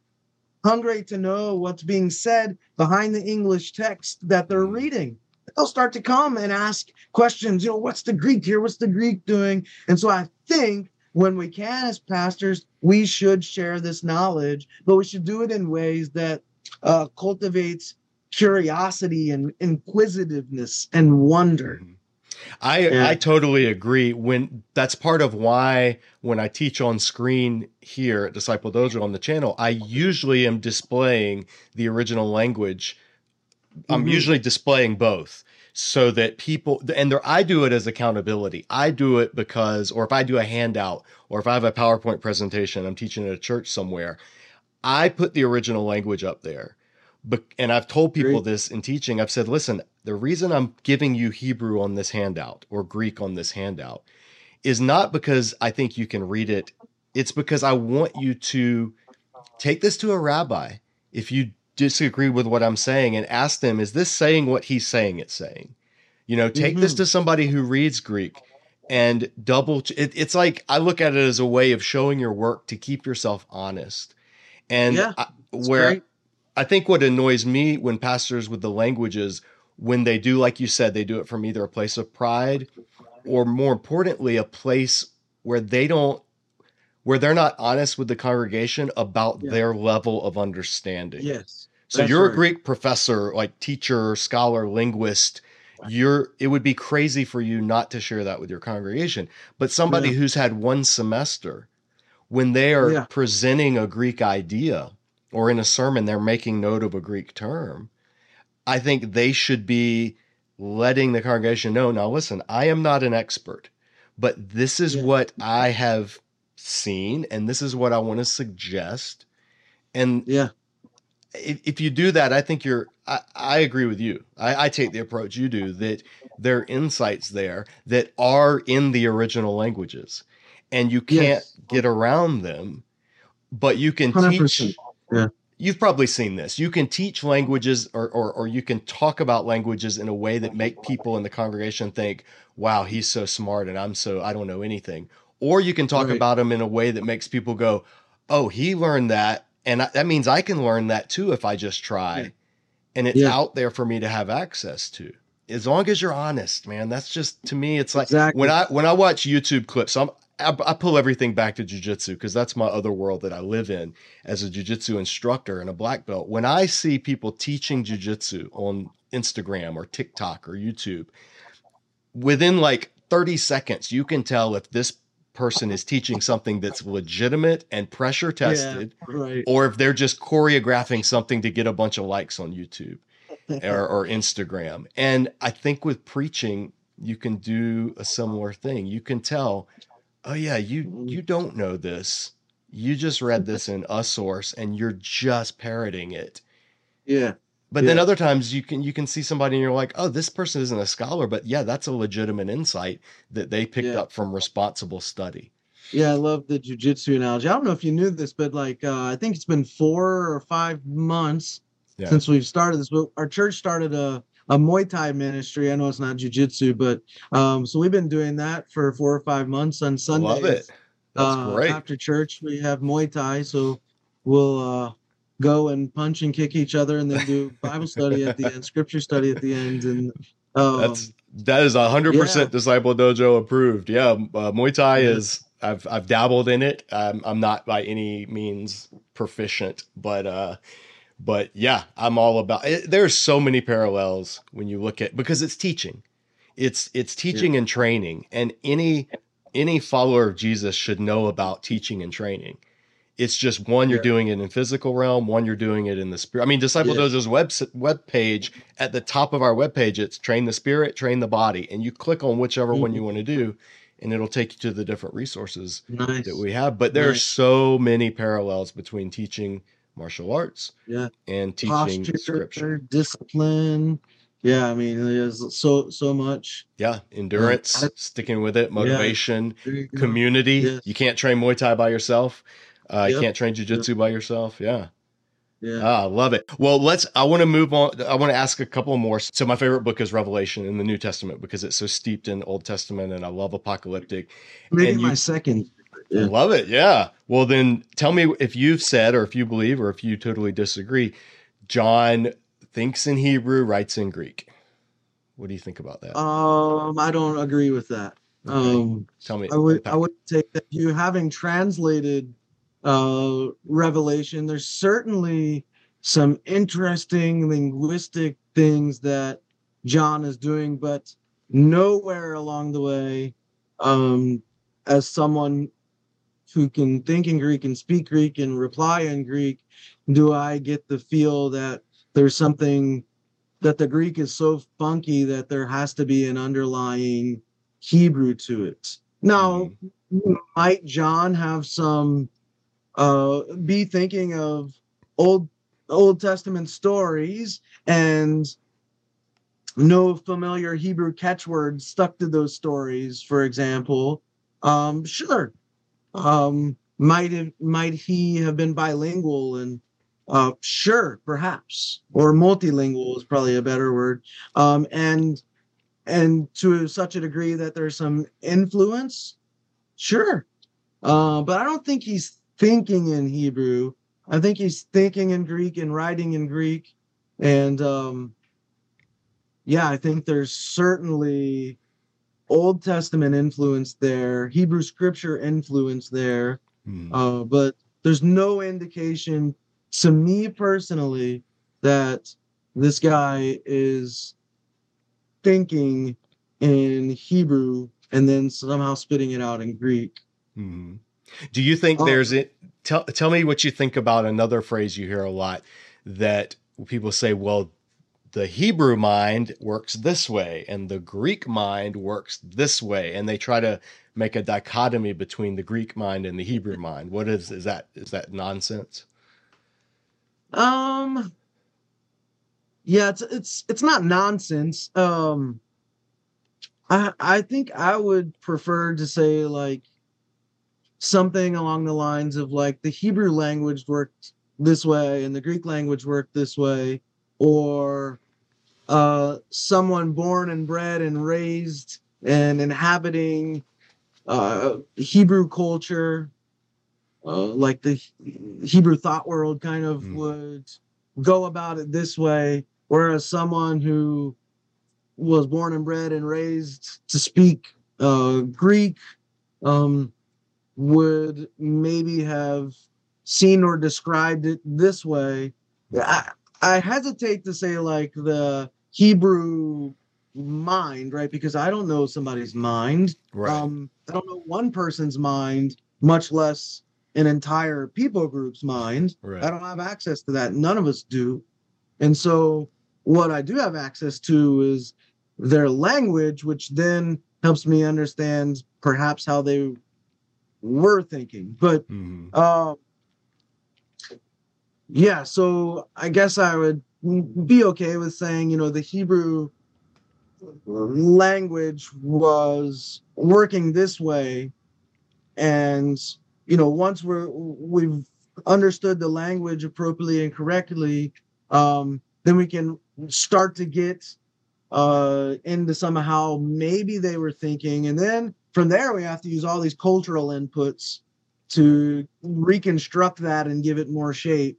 hungry to know what's being said behind the English text that they're reading. They'll start to come and ask questions. You know, what's the Greek here? What's the Greek doing? And so I think when we can, as pastors, we should share this knowledge, but we should do it in ways that uh, cultivates curiosity and inquisitiveness and wonder. Mhm. I. I totally agree. When that's part of why when I teach on screen here at Disciple Dojo on the channel, I usually am displaying the original language. I'm Mhm. usually displaying both so that people and there I do it as accountability. I do it because or if I do a handout or if I have a PowerPoint presentation, I'm teaching at a church somewhere, I put the original language up there. But and I've told people Great. this in teaching. I've said, "Listen, the reason I'm giving you Hebrew on this handout or Greek on this handout is not because I think you can read it. It's because I want you to take this to a rabbi if you disagree with what I'm saying and ask them, is this saying what he's saying it's saying? You know, take this Mhm. to somebody who reads Greek and double. ch- It, it's like I look at it as a way of showing your work to keep yourself honest. And Yeah, I, where great. I think what annoys me when pastors with the languages, when they do, like you said, they do it from either a place of pride or more importantly, a place where they don't, where they're not honest with the congregation about Yeah. their level of understanding. Yes. So that's you're a. Greek professor, like teacher, scholar, linguist. You're it would be crazy for you not to share that with your congregation. But somebody Yeah. who's had one semester, when they are Yeah. presenting a Greek idea or in a sermon they're making note of a Greek term, I think they should be letting the congregation know, now listen, I am not an expert, but this is Yeah. what I have seen and this is what I want to suggest. And Yeah. If, if you do that, I think you're. I, I agree with you. I, I take the approach you do that there are insights there that are in the original languages, and you can't Yes. get around them. But you can 100%. teach. Yeah. You've probably seen this. You can teach languages, or, or or you can talk about languages in a way that make people in the congregation think, "Wow, he's so smart, and I'm so I don't know anything." Or you can talk Right. about them in a way that makes people go, "Oh, he learned that, and I, that means I can learn that too if I just try." Yeah. And it's Yeah. out there for me to have access to. As long as you're honest, man. That's just to me. It's like Exactly. when I when I watch YouTube clips, I'm I, I pull everything back to jujitsu because that's my other world that I live in as a jujitsu instructor and a black belt. When I see people teaching jujitsu on Instagram or TikTok or YouTube, within like 30 seconds, you can tell if this person is teaching something that's legitimate and pressure tested, Right. or if they're just choreographing something to get a bunch of likes on YouTube or, or Instagram. And I think with preaching, you can do a similar thing. You can tell, oh yeah, you mm-hmm. you don't know this. You just read this in a source and you're just parroting it. yeah. But then other times you can you can see somebody and you're like, oh, this person isn't a scholar, but yeah, that's a legitimate insight that they picked Yeah. up from responsible study. Yeah, I love the jujitsu analogy. I don't know if you knew this, but like uh, I think it's been four or five months Yeah. since we've started this. But our church started a a Muay Thai ministry. I know it's not jujitsu, but um, so we've been doing that for four or five months on Sundays. Love it. That's uh, great. After church, we have Muay Thai, so we'll uh, go and punch and kick each other, and then do Bible study at the end, Scripture study at the end, and um, That's that is hundred yeah. percent Disciple Dojo approved. Yeah, uh, Muay Thai is. I've I've dabbled in it. I'm I'm not by any means proficient, but uh, but yeah, I'm all about. It, there's so many parallels when you look at because it's teaching. It's it's teaching and training, and any any follower of Jesus should know about teaching and training. It's just one you're Yeah. doing it in physical realm, one you're doing it in the spirit. I mean, Disciple Yes. Dojo's web web page at the top of our web page, it's train the spirit, train the body, and you click on whichever one Mhm. you want to do, and it'll take you to the different resources nice. that we have. But there are so many parallels between teaching martial arts Yeah. and teaching posture, scripture. discipline. Yeah, I mean, there's so so much. Yeah, endurance, I- sticking with it, motivation, go. community. Yes. You can't train Muay Thai by yourself. Uh, You can't train jujitsu by yourself. Yeah. Yeah. Ah, I love it. Well, let's. I want to move on. I want to ask a couple more. So, my favorite book is Revelation in the New Testament because it's so steeped in Old Testament, and I love apocalyptic. Maybe and my second. I Yeah. love it. Yeah. Well, then tell me if you've said, or if you believe, or if you totally disagree. John thinks in Hebrew, writes in Greek. What do you think about that? Um, I don't agree with that. Okay. Um, tell me. I would I would take that you having translated uh Revelation, there's certainly some interesting linguistic things that John is doing, but nowhere along the way, um, as someone who can think in Greek and speak Greek and reply in Greek, do I get the feel that there's something that the Greek is so funky that there has to be an underlying Hebrew to it. Now, Mhm. might John have some uh be thinking of old Old Testament stories and no familiar Hebrew catchwords stuck to those stories, for example? Um, sure. Um, might have, might he have been bilingual and uh, sure, perhaps, or multilingual is probably a better word. Um, and and to such a degree that there's some influence, sure. Uh, but I don't think he's thinking in Hebrew. I think he's thinking in Greek and writing in Greek. And um, yeah, I think there's certainly Old Testament influence there, Hebrew scripture influence there. Mhm. Uh, but there's no indication to me personally that this guy is thinking in Hebrew and then somehow spitting it out in Greek. Mhm. Do you think Oh. there's it? Tell tell me what you think about another phrase you hear a lot that people say, well, the Hebrew mind works this way and the Greek mind works this way, and they try to make a dichotomy between the Greek mind and the Hebrew mind. What is is that? Is that nonsense? Um yeah, it's it's it's not nonsense. Um I I think I would prefer to say like something along the lines of like the Hebrew language worked this way and the Greek language worked this way or uh someone born and bred and raised and inhabiting uh Hebrew culture uh like the Hebrew thought world kind of Mm. would go about it this way whereas someone who was born and bred and raised to speak uh Greek um would maybe have seen or described it this way. I, I hesitate to say like the Hebrew mind, right? Because I don't know somebody's mind. Right. Um, I don't know one person's mind, much less an entire people group's mind. right. I don't have access to that. None of us do. And so what I do have access to is their language, which then helps me understand perhaps how they were thinking. But Mhm. uh, yeah, so I guess I would be okay with saying, you know, the Hebrew language was working this way. And, you know, once we're we've understood the language appropriately and correctly, um, then we can start to get uh into somehow maybe they were thinking and then from there we have to use all these cultural inputs to reconstruct that and give it more shape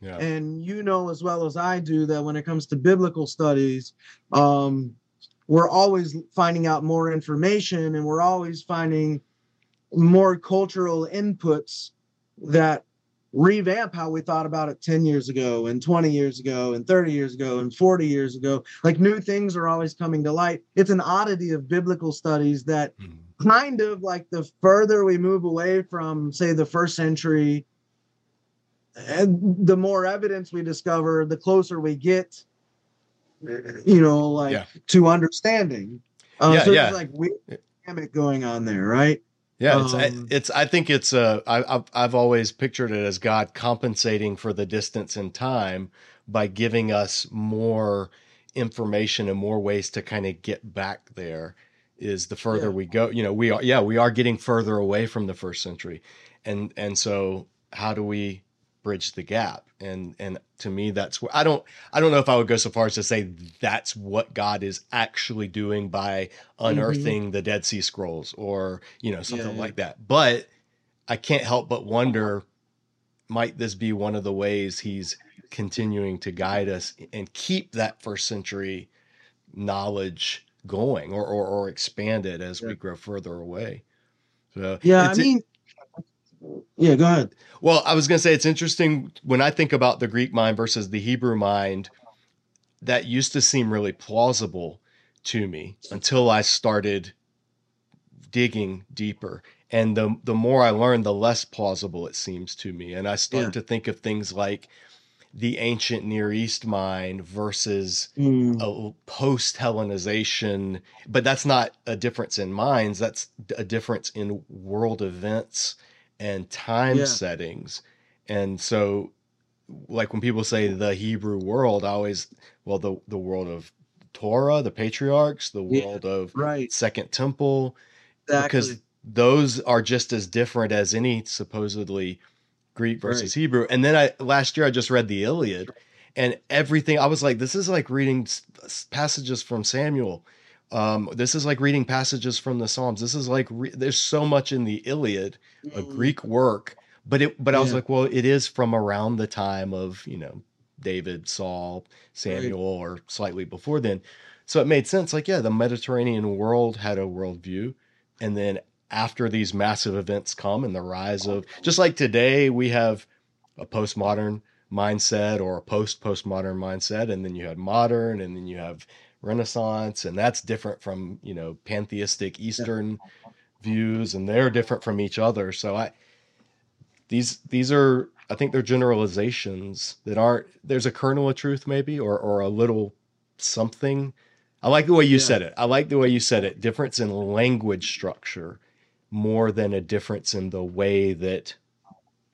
Yeah. and you know as well as i do that when it comes to biblical studies um we're always finding out more information and we're always finding more cultural inputs that revamp how we thought about it 10 years ago and 20 years ago and 30 years ago and 40 years ago like new things are always coming to light it's an oddity of biblical studies that Mhm. Kind of like the further we move away from say the first century and the more evidence we discover the closer we get you know like Yeah. to understanding uh, Yeah, so yeah. there's like weird dynamic going on there right Yeah, it's Um, it's. I think it's uh, I, I've I've always pictured it as God compensating for the distance in time by giving us more information and more ways to kind of get back there. Is the further Yeah. we go, you know, we are yeah we are getting further away from the first century, and and so how do we bridge the gap? And and to me that's where I don't I don't know if I would go so far as to say that's what God is actually doing by unearthing the Dead Sea Scrolls or you know something Mm-hmm. yeah. like that. But I can't help but wonder might this be one of the ways he's continuing to guide us and keep that first century knowledge going or or, or expand it as we grow further away. So yeah i mean yeah go ahead well, I was going to say it's interesting when I think about the Greek mind versus the Hebrew mind. That used to seem really plausible to me until I started digging deeper, and the the more I learned, the less plausible it seems to me. And I start Yeah. to think of things like the ancient Near East mind versus Mm, a post Hellenization, but that's not a difference in minds. That's a difference in world events and time Yeah. settings. And so, like when people say the Hebrew world, I always, well, the, the world of Torah, the patriarchs, the Yeah. world of right. Second Temple, Exactly. because those are just as different as any supposedly Greek versus Hebrew. And then I last year I just read the Iliad, and everything I was like, this is like reading passages from Samuel. Um, this is like reading passages from the Psalms. This is like re- there's so much in the Iliad, a Mm, Greek work, but it but I was like, well, it is from around the time of you know David, Saul, Samuel, or slightly before then. So it made sense. Like, yeah, the Mediterranean world had a worldview, and then after these massive events come and the rise of just like today we have a postmodern mindset or a post postmodern mindset and then you had modern and then you have renaissance and that's different from you know pantheistic eastern views and they're different from each other. So i these these are i think they're generalizations that aren't there's a kernel of truth maybe or or a little something. I like the way you Yeah. said it. I like the way you said it. Difference in language structure more than a difference in the way that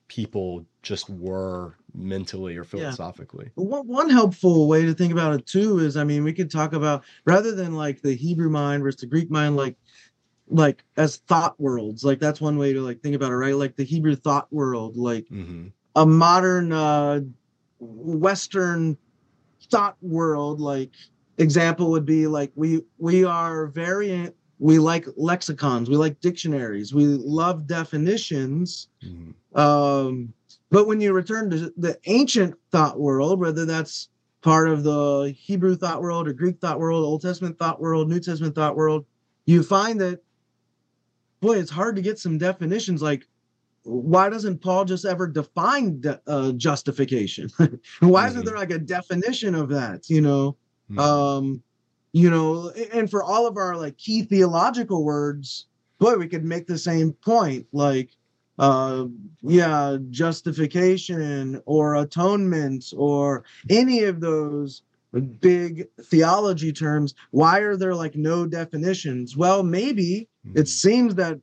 people just were mentally or philosophically One, one helpful way to think about it too is, I mean, we could talk about rather than like the Hebrew mind versus the Greek mind, like like as thought worlds. Like that's one way to like think about it, right? Like the Hebrew thought world, like hmm a modern uh Western thought world. Like example would be like we we are very we like lexicons, we like dictionaries, we love definitions. hmm Um, but when you return to the ancient thought world, whether that's part of the Hebrew thought world or Greek thought world, Old Testament thought world, New Testament thought world, you find that, boy, it's hard to get some definitions. Like, why doesn't Paul just ever define de- uh, justification? why isn't Mhm. there like a definition of that? You know, Mhm. um you know and for all of our like key theological words boy we could make the same point like uh yeah justification or atonement or any of those big theology terms why are there like no definitions well maybe it Mhm. seems that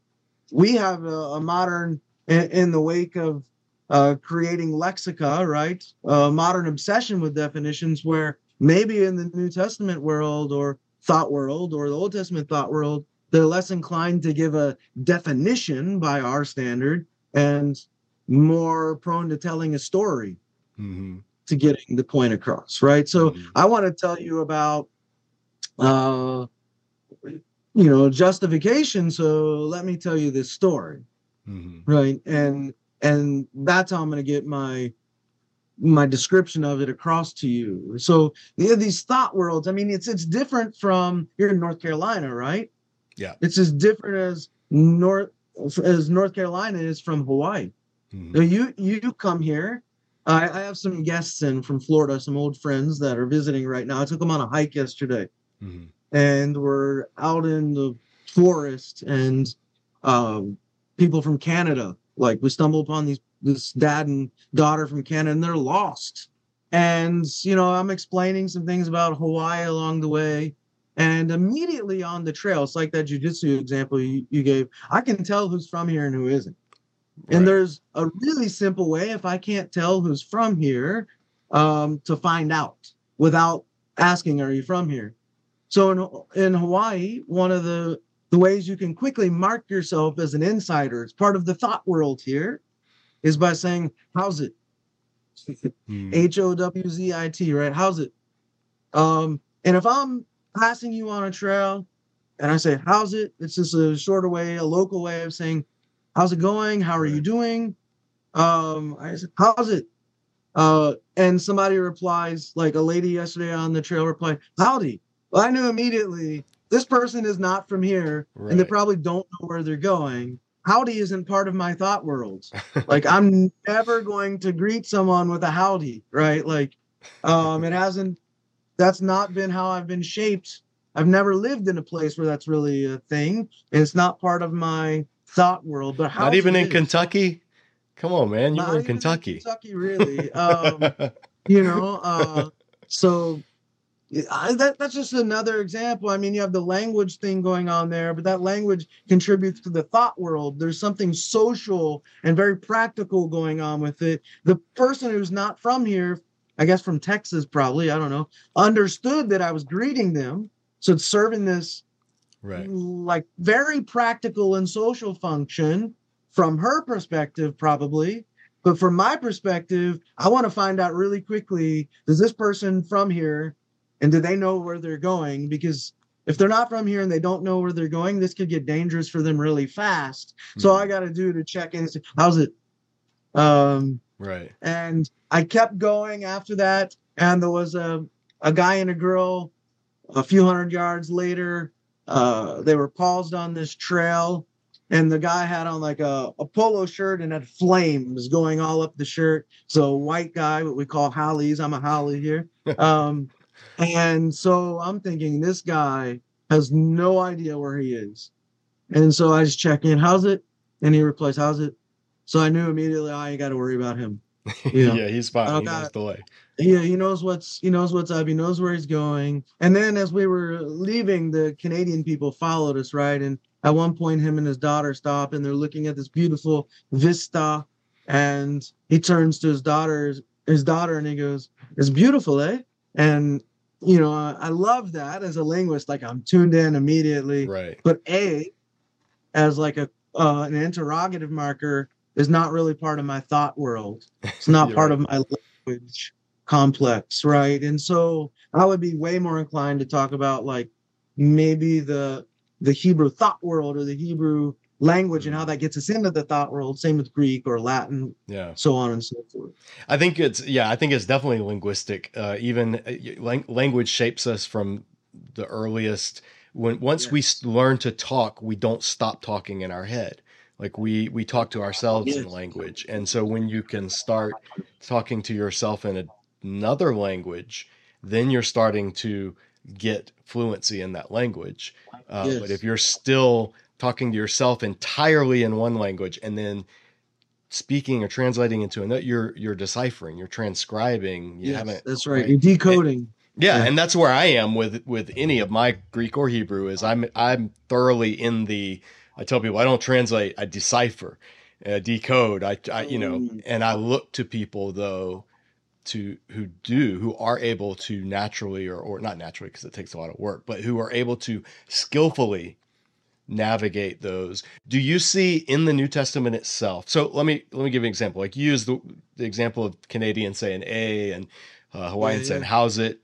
we have a, a modern in, in the wake of uh, creating lexica right a modern obsession with definitions where maybe in the new testament world or thought world or the old testament thought world they're less inclined to give a definition by our standard and more prone to telling a story Mhm. to getting the point across right so Mhm. I want to tell you about uh you know justification so let me tell you this story Mhm. right and and that's how i'm going to get my my description of it across to you so yeah, these thought worlds i mean it's it's different from you're in north carolina right Yeah. it's as different as north as north carolina is from hawaii Mhm. now you you come here. I, I have some guests in from Florida, some old friends that are visiting right now. I took them on a hike yesterday, Mhm. and we're out in the forest, and um, people from Canada. Like we stumble upon these this dad and daughter from Canada, and they're lost. And you know, I'm explaining some things about Hawaii along the way, and immediately on the trail, it's like that jujitsu example you, you gave. I can tell who's from here and who isn't. And there's a really simple way if I can't tell who's from here um, to find out without asking, "Are you from here?" So in in Hawaii, one of the the ways you can quickly mark yourself as an insider, it's part of the thought world here, is by saying, "How's it?" Mhm. H O W Z I T, right? How's it? Um, and if I'm passing you on a trail and I say, How's it? It's just a shorter way, a local way of saying, How's it going? How are you doing? Um, I said, How's it? Uh, and somebody replies, like a lady yesterday on the trail replied, Howdy. Well, I knew immediately this person is not from here and they probably don't know where they're going. Howdy isn't part of my thought world like i'm never going to greet someone with a howdy right like um it hasn't that's not been how i've been shaped i've never lived in a place where that's really a thing and it's not part of my thought world but Not even in Kentucky Kentucky. Come on, man. You not were in Kentucky. kentucky really um you know. Uh, so I, that, that's just another example. I mean, you have the language thing going on there, but that language contributes to the thought world. There's something social and very practical going on with it. The person who's not from here, I guess from Texas, probably, I don't know, understood that I was greeting them. So it's serving this right. like very practical and social function from her perspective, probably. But from my perspective, I want to find out really quickly does this person from here and do they know where they're going? Because if they're not from here and they don't know where they're going, this could get dangerous for them really fast. Mm-hmm. So I got to do to check in. How's it? Um, right. And I kept going after that, and there was a a guy and a girl. A few hundred yards later, uh, they were paused on this trail, and the guy had on like a, a polo shirt and had flames going all up the shirt. So white guy, what we call haoles. I'm a haole here. Um, and so I'm thinking this guy has no idea where he is. And so I just check in, how's it? And he replies, how's it? So I knew immediately I ain't got to worry about him. You know? yeah, he's fine. He knows the way. Yeah, he knows what's he knows what's up. He knows where he's going. And then as we were leaving, the Canadian people followed us, right? And at one point, him and his daughter stop, and they're looking at this beautiful vista. And he turns to his daughter, his daughter, and he goes, "It's beautiful, eh?" And you know, I love that as a linguist. Like I'm tuned in immediately. Right. But a, as like a uh, an interrogative marker, is not really part of my thought world. It's not part right. of my language complex, right? And so I would be way more inclined to talk about like maybe the the Hebrew thought world or the Hebrew language and how that gets us into the thought world. Same with Greek or Latin, yeah, so on and so forth. I think it's yeah, I think it's definitely linguistic. Uh, even uh, language shapes us from the earliest. When once yes. we learn to talk, we don't stop talking in our head. Like we we talk to ourselves yes. in language, and so when you can start talking to yourself in a, another language, then you're starting to get fluency in that language. Uh, yes. But if you're still talking to yourself entirely in one language and then speaking or translating into another you're you're deciphering you're transcribing you yes, haven't that's right, right? you're decoding and, yeah, yeah, and that's where i am with with any of my greek or hebrew is i'm i'm thoroughly in the i tell people i don't translate i decipher uh, decode I, I you know mm. and i look to people though to who do who are able to naturally or or not naturally because it takes a lot of work but who are able to skillfully navigate those do you see in the new testament itself so let me let me give you an example like you use the, the example of canadian saying a and uh, hawaiian yeah, saying how's it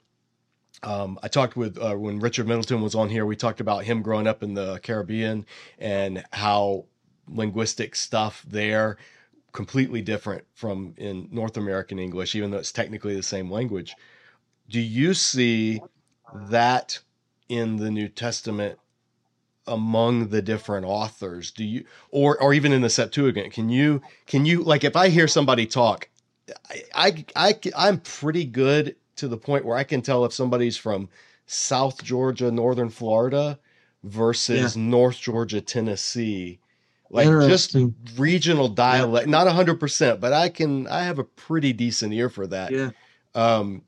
um, I talked with uh, when Richard Middleton was on here. We talked about him growing up in the Caribbean and how linguistic stuff there completely different from in North American English, even though it's technically the same language. Do you see that in the New Testament among the different authors do you or or even in the septuagint can you can you like if i hear somebody talk i i, I am pretty good to the point where i can tell if somebody's from south georgia northern florida versus yeah. north georgia tennessee like just regional dialect yeah. not 100% but i can i have a pretty decent ear for that yeah um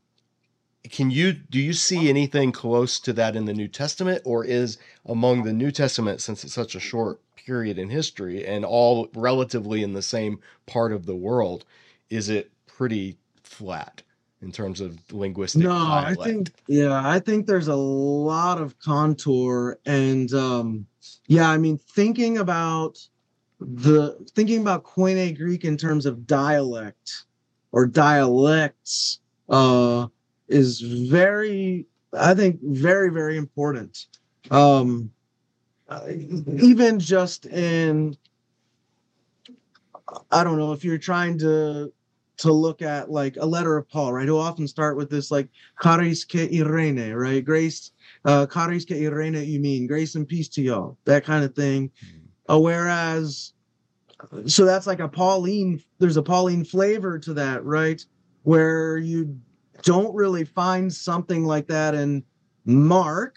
can you do you see anything close to that in the New Testament, or is among the New Testament, since it's such a short period in history and all relatively in the same part of the world, is it pretty flat in terms of linguistic? No, dialect? I think yeah, I think there's a lot of contour, and um, yeah, I mean thinking about the thinking about Koine Greek in terms of dialect or dialects. Uh, is very, I think, very, very important. Um, even just in, I don't know, if you're trying to to look at like a letter of Paul, right? Who often start with this like charis ke irene, right? Grace, uh, charis ke irene, you mean grace and peace to y'all, that kind of thing. Uh, whereas, so that's like a Pauline. There's a Pauline flavor to that, right? Where you don't really find something like that in Mark.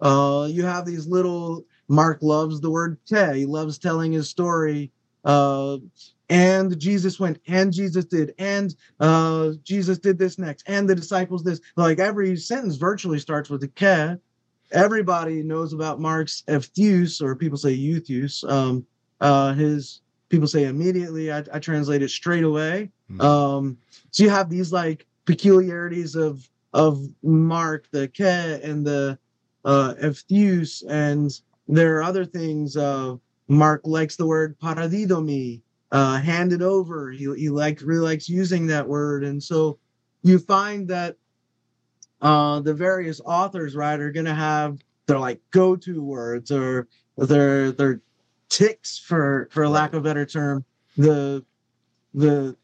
Uh, you have these little Mark loves the word te. He loves telling his story. Uh, and Jesus went, and Jesus did, and uh, Jesus did this next, and the disciples this. Like every sentence virtually starts with a ke. Everybody knows about Mark's Epheus, or people say Eutheus. Um, uh, his people say immediately. I, I translate it straight away. Mhm. Um, so you have these like peculiarities of of Mark, the ke and the uh, Epheus, and there are other things. Uh, Mark likes the word paradidomi, uh, handed over. He, he like really likes using that word, and so you find that uh, the various authors, right, are going to have their like go-to words or their their ticks, for for lack of a better term, the the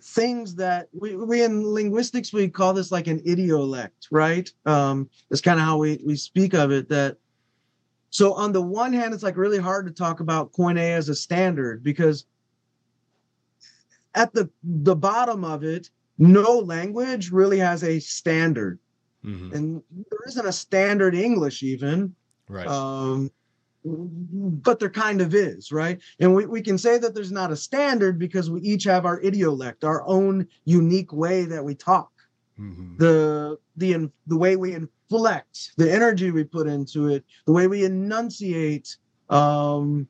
things that we, we in linguistics we call this like an idiolect, right? Um, that's kind of how we we speak of it. That so on the one hand, it's like really hard to talk about Koine as a standard because at the the bottom of it, no language really has a standard, Mhm. and there isn't a standard English even. Right. Um, but there kind of is, right? And we, we can say that there's not a standard because we each have our idiolect, our own unique way that we talk Mhm. the the in- the way we inflect the energy we put into it the way we enunciate um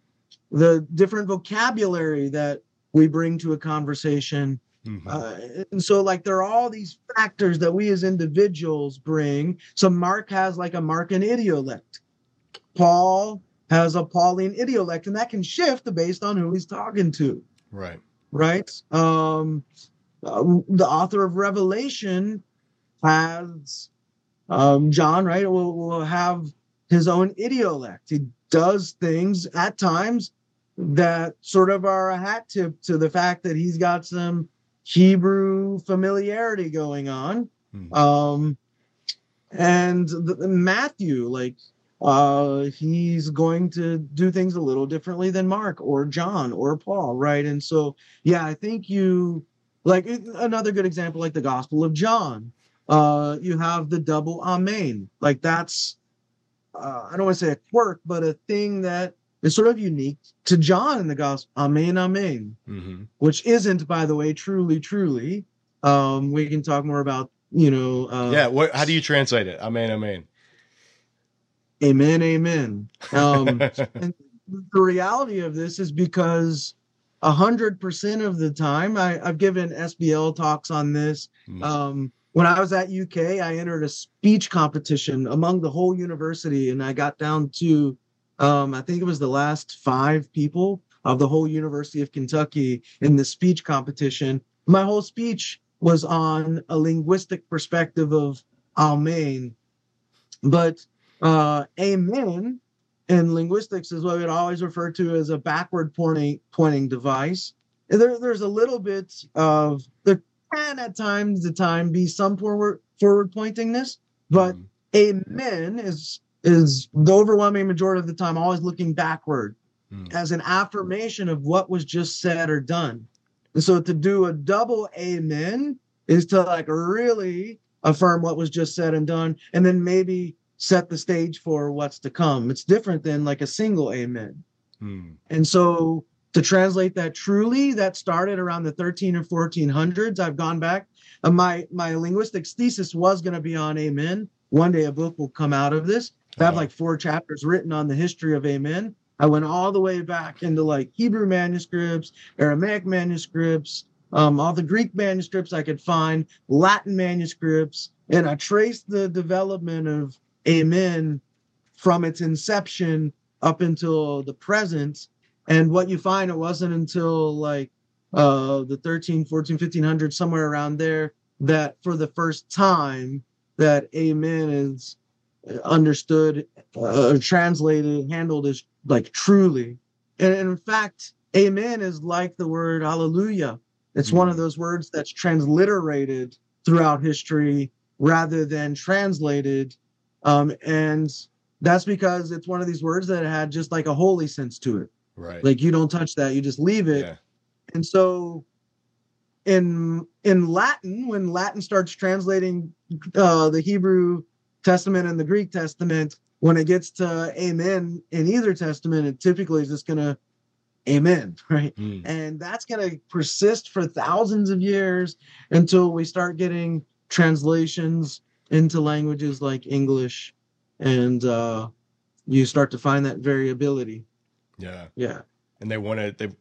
the different vocabulary that we bring to a conversation Mhm. uh, and so like there are all these factors that we as individuals bring so mark has like a markan idiolect paul has a pauline idiolect and that can shift based on who he's talking to right. right? Um, uh, the author of Revelation has um, John, right? Will, will have his own idiolect. He does things at times that sort of are a hat tip to the fact that he's got some Hebrew familiarity going on. Mhm. Um, and the Matthew, like, uh, he's going to do things a little differently than Mark or John or Paul, right? And so, yeah, I think you like another good example, like the Gospel of John. Uh, you have the double Amen, like that's uh, I don't want to say a quirk, but a thing that is sort of unique to John in the Gospel. Amen, Amen Mhm. which isn't, by the way, truly, truly. Um, we can talk more about, you know, uh, yeah. What? How do you translate it? Amen. Amen. Amen, amen. Um, and the reality of this is because a hundred percent of the time, I, I've given SBL talks on this. Mhm. Um, when I was at UK, I entered a speech competition among the whole university, and I got down to, um, I think it was the last five people of the whole University of Kentucky in the speech competition. My whole speech was on a linguistic perspective of Amen, but uh, Amen in linguistics is what we'd always refer to as a backward pointing pointing device. There, there's a little bit of there can at times the time be some forward forward pointingness, but Mhm. amen is is the overwhelming majority of the time always looking backward Mhm. as an affirmation of what was just said or done. And so to do a double amen is to like really affirm what was just said and done, and then maybe set the stage for what's to come. It's different than like a single amen. Mhm. And so to translate that truly, that started around the 13 or 1400s. I've gone back. Uh, my my linguistics thesis was going to be on amen. One day a book will come out of this. I have like four chapters written on the history of amen. I went all the way back into like Hebrew manuscripts, Aramaic manuscripts, um, all the Greek manuscripts I could find, Latin manuscripts, and I traced the development of amen from its inception up until the present. And what you find it wasn't until like uh the 13 14 1500 somewhere around there that for the first time that amen is understood uh, translated handled as like truly. And in fact amen is like the word hallelujah. It's one of those words that's transliterated throughout history rather than translated um and that's because it's one of these words that had just like a holy sense to it Right. like you don't touch that you just leave it yeah. and so in in latin when latin starts translating uh the hebrew testament and the greek testament when it gets to amen in either testament it typically is just going to amen, right? Mm. And that's going to persist for thousands of years until we start getting translations into languages like English and uh, you start to find that variability. Yeah. Yeah. And they want to they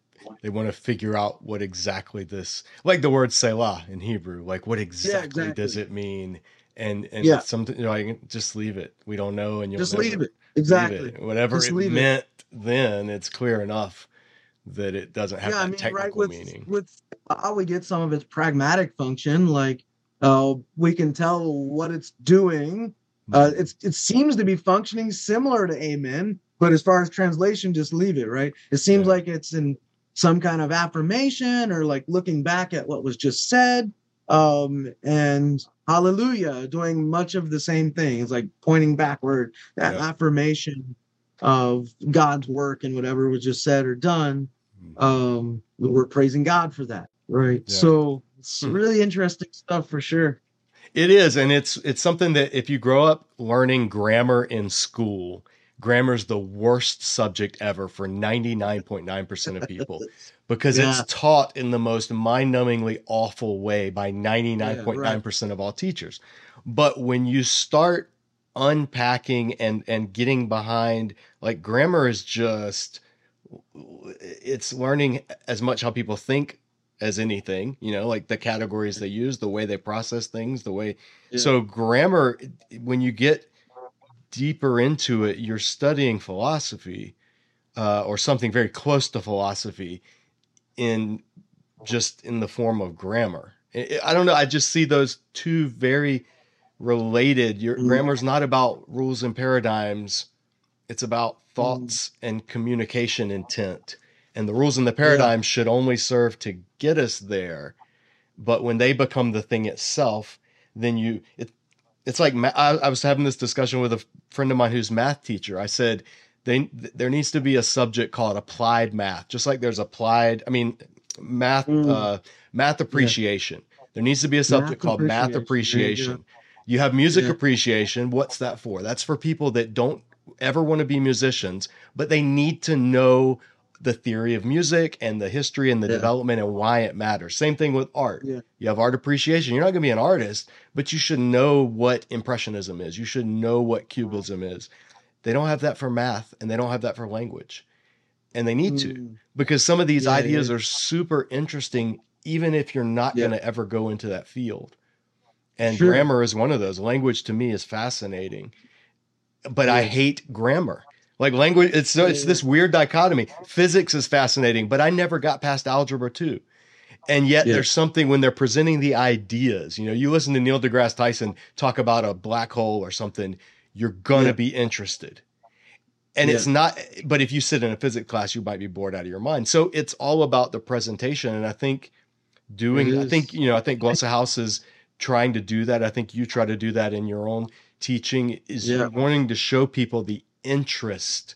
they want to figure out what exactly this like the word Selah in Hebrew, like what exactly, does exactly. it mean? And and Yeah. something you know, like just leave it. We don't know and you'll Just never leave it. leave Exactly. it. Whatever Just it leave it. meant then, it's clear enough that it doesn't have yeah, I mean, technical right with meaning. with how we get some of its pragmatic function, like uh, we can tell what it's doing. Uh, Mm-hmm. it's it seems to be functioning similar to amen, but as far as translation, just leave it. Right? It seems Yeah. like it's in some kind of affirmation or like looking back at what was just said. Um, and hallelujah, doing much of the same thing. It's like pointing backward, that Yeah. affirmation of God's work and whatever was just said or done Mhm. um we're praising god for that right Yeah. so it's Hmm. really interesting stuff for sure It is, and it's it's something that if you grow up learning grammar in school, grammar's the worst subject ever for 99.9% of people because Yeah. it's taught in the most mind-numbingly awful way by 99.9% of all teachers. But when you start unpacking and and getting behind like grammar is just it's learning as much how people think as anything, you know, like the categories they use, the way they process things, the way Yeah. so grammar when you get deeper into it, you're studying philosophy uh, or something very close to philosophy in just in the form of grammar. I don't know. I just see those two very related. Your Mm. grammar's not about rules and paradigms. It's about Mm. thoughts and communication intent. And the rules and the paradigms should only serve to get us there. But when they become the thing itself, then you it, it's like ma- I, I was having this discussion with a friend of mine who's math teacher. I said they there needs to be a subject called applied math, just like there's applied. I mean, math Mm. uh, math appreciation. There needs to be a subject called math appreciation. There you have music Yeah. appreciation. What's that for? That's for people that don't ever want to be musicians, but they need to know the theory of music and the history and the Yeah. development and why it matters. Same thing with art. Yeah. You have art appreciation. You're not going to be an artist, but you should know what impressionism is. You should know what cubism is. They don't have that for math and they don't have that for language. And they need to Mm. because some of these Yeah, ideas are super interesting even if you're not going to ever go into that field. And Sure. grammar is one of those. Language to me is fascinating. But I hate grammar. Like language it's so it's this weird dichotomy. Physics is fascinating, but I never got past algebra 2. And yet Yeah. there's something when they're presenting the ideas. You know, you listen to Neil deGrasse Tyson talk about a black hole or something, you're going to Yeah. be interested. And Yeah. it's not, but if you sit in a physics class, you might be bored out of your mind. So it's all about the presentation. And I think doing, I think, you know, I think Glossa House is trying to do that. I think you try to do that in your own teaching is Yeah. wanting to show people the interest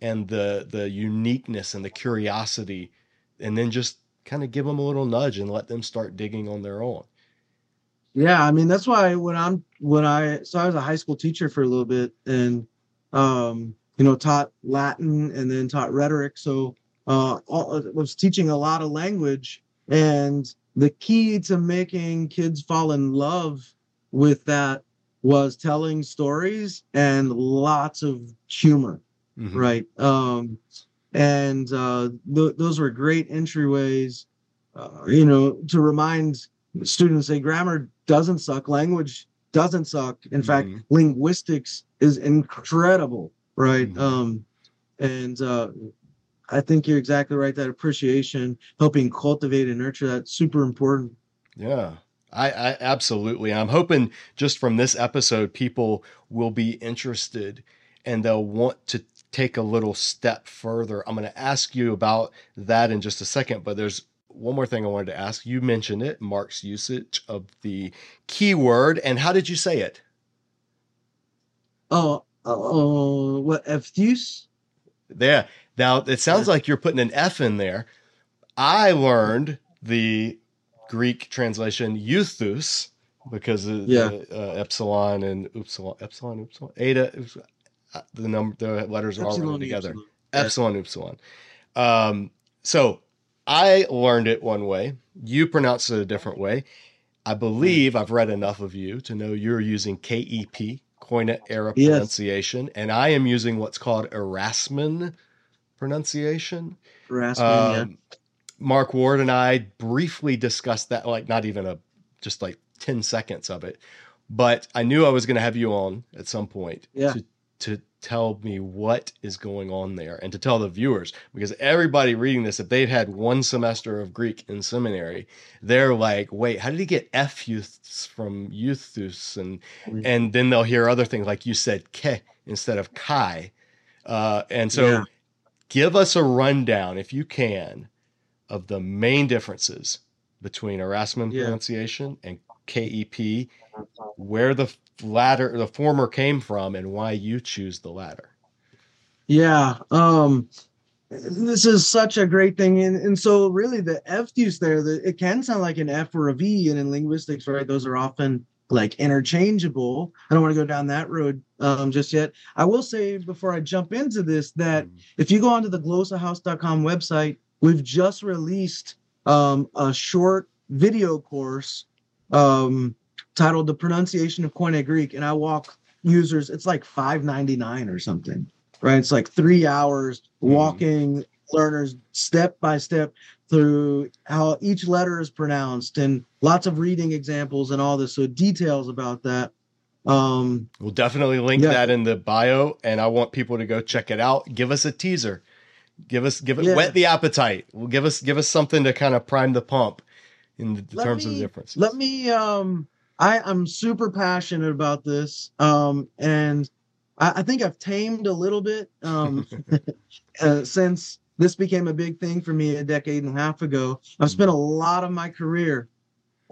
and the, the uniqueness and the curiosity, and then just kind of give them a little nudge and let them start digging on their own. yeah i mean that's why when i'm when i so i was a high school teacher for a little bit and um you know taught latin and then taught rhetoric so uh all, was teaching a lot of language and the key to making kids fall in love with that was telling stories and lots of humor Mhm. right um and uh th- those were great entryways uh, you know to remind students that grammar doesn't suck language doesn't suck in fact Mhm. linguistics is incredible right Mhm. um and uh i think you're exactly right that appreciation helping cultivate and nurture that's super important Yeah, I, I absolutely. I'm hoping just from this episode, people will be interested and they'll want to take a little step further. I'm going to ask you about that in just a second, but there's one more thing I wanted to ask. You mentioned it, Mark's usage of the keyword, and how did you say it? oh uh, what Ephthus? There. Now it sounds like you're putting an F in there. I learned the Greek translation euthus because of Yeah. the, uh, epsilon and upsilon, epsilon, upsilon, eta. uh, The number, the letters are all together. epsilon. Epsilon, upsilon. Um, so I learned it one way. You pronounce it a different way. I believe I've read enough of you to know you're using KEP, Koine era Yes. pronunciation, and I am using what's called Erasmus pronunciation. Harassment, yeah. Mark Ward and I briefly discussed that, like not even a just like 10 seconds of it. But I knew I was going to have you on at some point Yeah. to, to tell me what is going on there and to tell the viewers because everybody reading this, if they've had one semester of Greek in seminary, they're like, wait, how did he get F youths from euthus? And, Mhm. and then they'll hear other things like you said, ke instead of kai. Uh, and so Yeah. give us a rundown, if you can, of the main differences between Erasmus Yeah. pronunciation and KEP, where the latter, the former came from, and why you choose the latter. Yeah. Um this is such a great thing. And, and so really the F use there, the, it can sound like an F or a V. And in linguistics, right, those are often like interchangeable. I don't want to go down that road um, just yet. I will say before I jump into this that if you go onto the glossahouse.com website, we've just released um, a short video course um, titled "The Pronunciation of Koine Greek," and I walk users. It's like five ninety nine or something, right? It's like three hours walking learners step by step through how each letter is pronounced, and lots of reading examples and all this. So details about that. Um, We'll definitely link Yeah. that in the bio, and I want people to go check it out. Give us a teaser. Give us give it Yeah. whet the appetite. Well, give us give us something to kind of prime the pump in the terms of me- the differences. let me um i i'm super passionate about this um and i, I think i've tamed a little bit um uh, since this became a big thing for me a decade and a half ago i've spent a lot of my career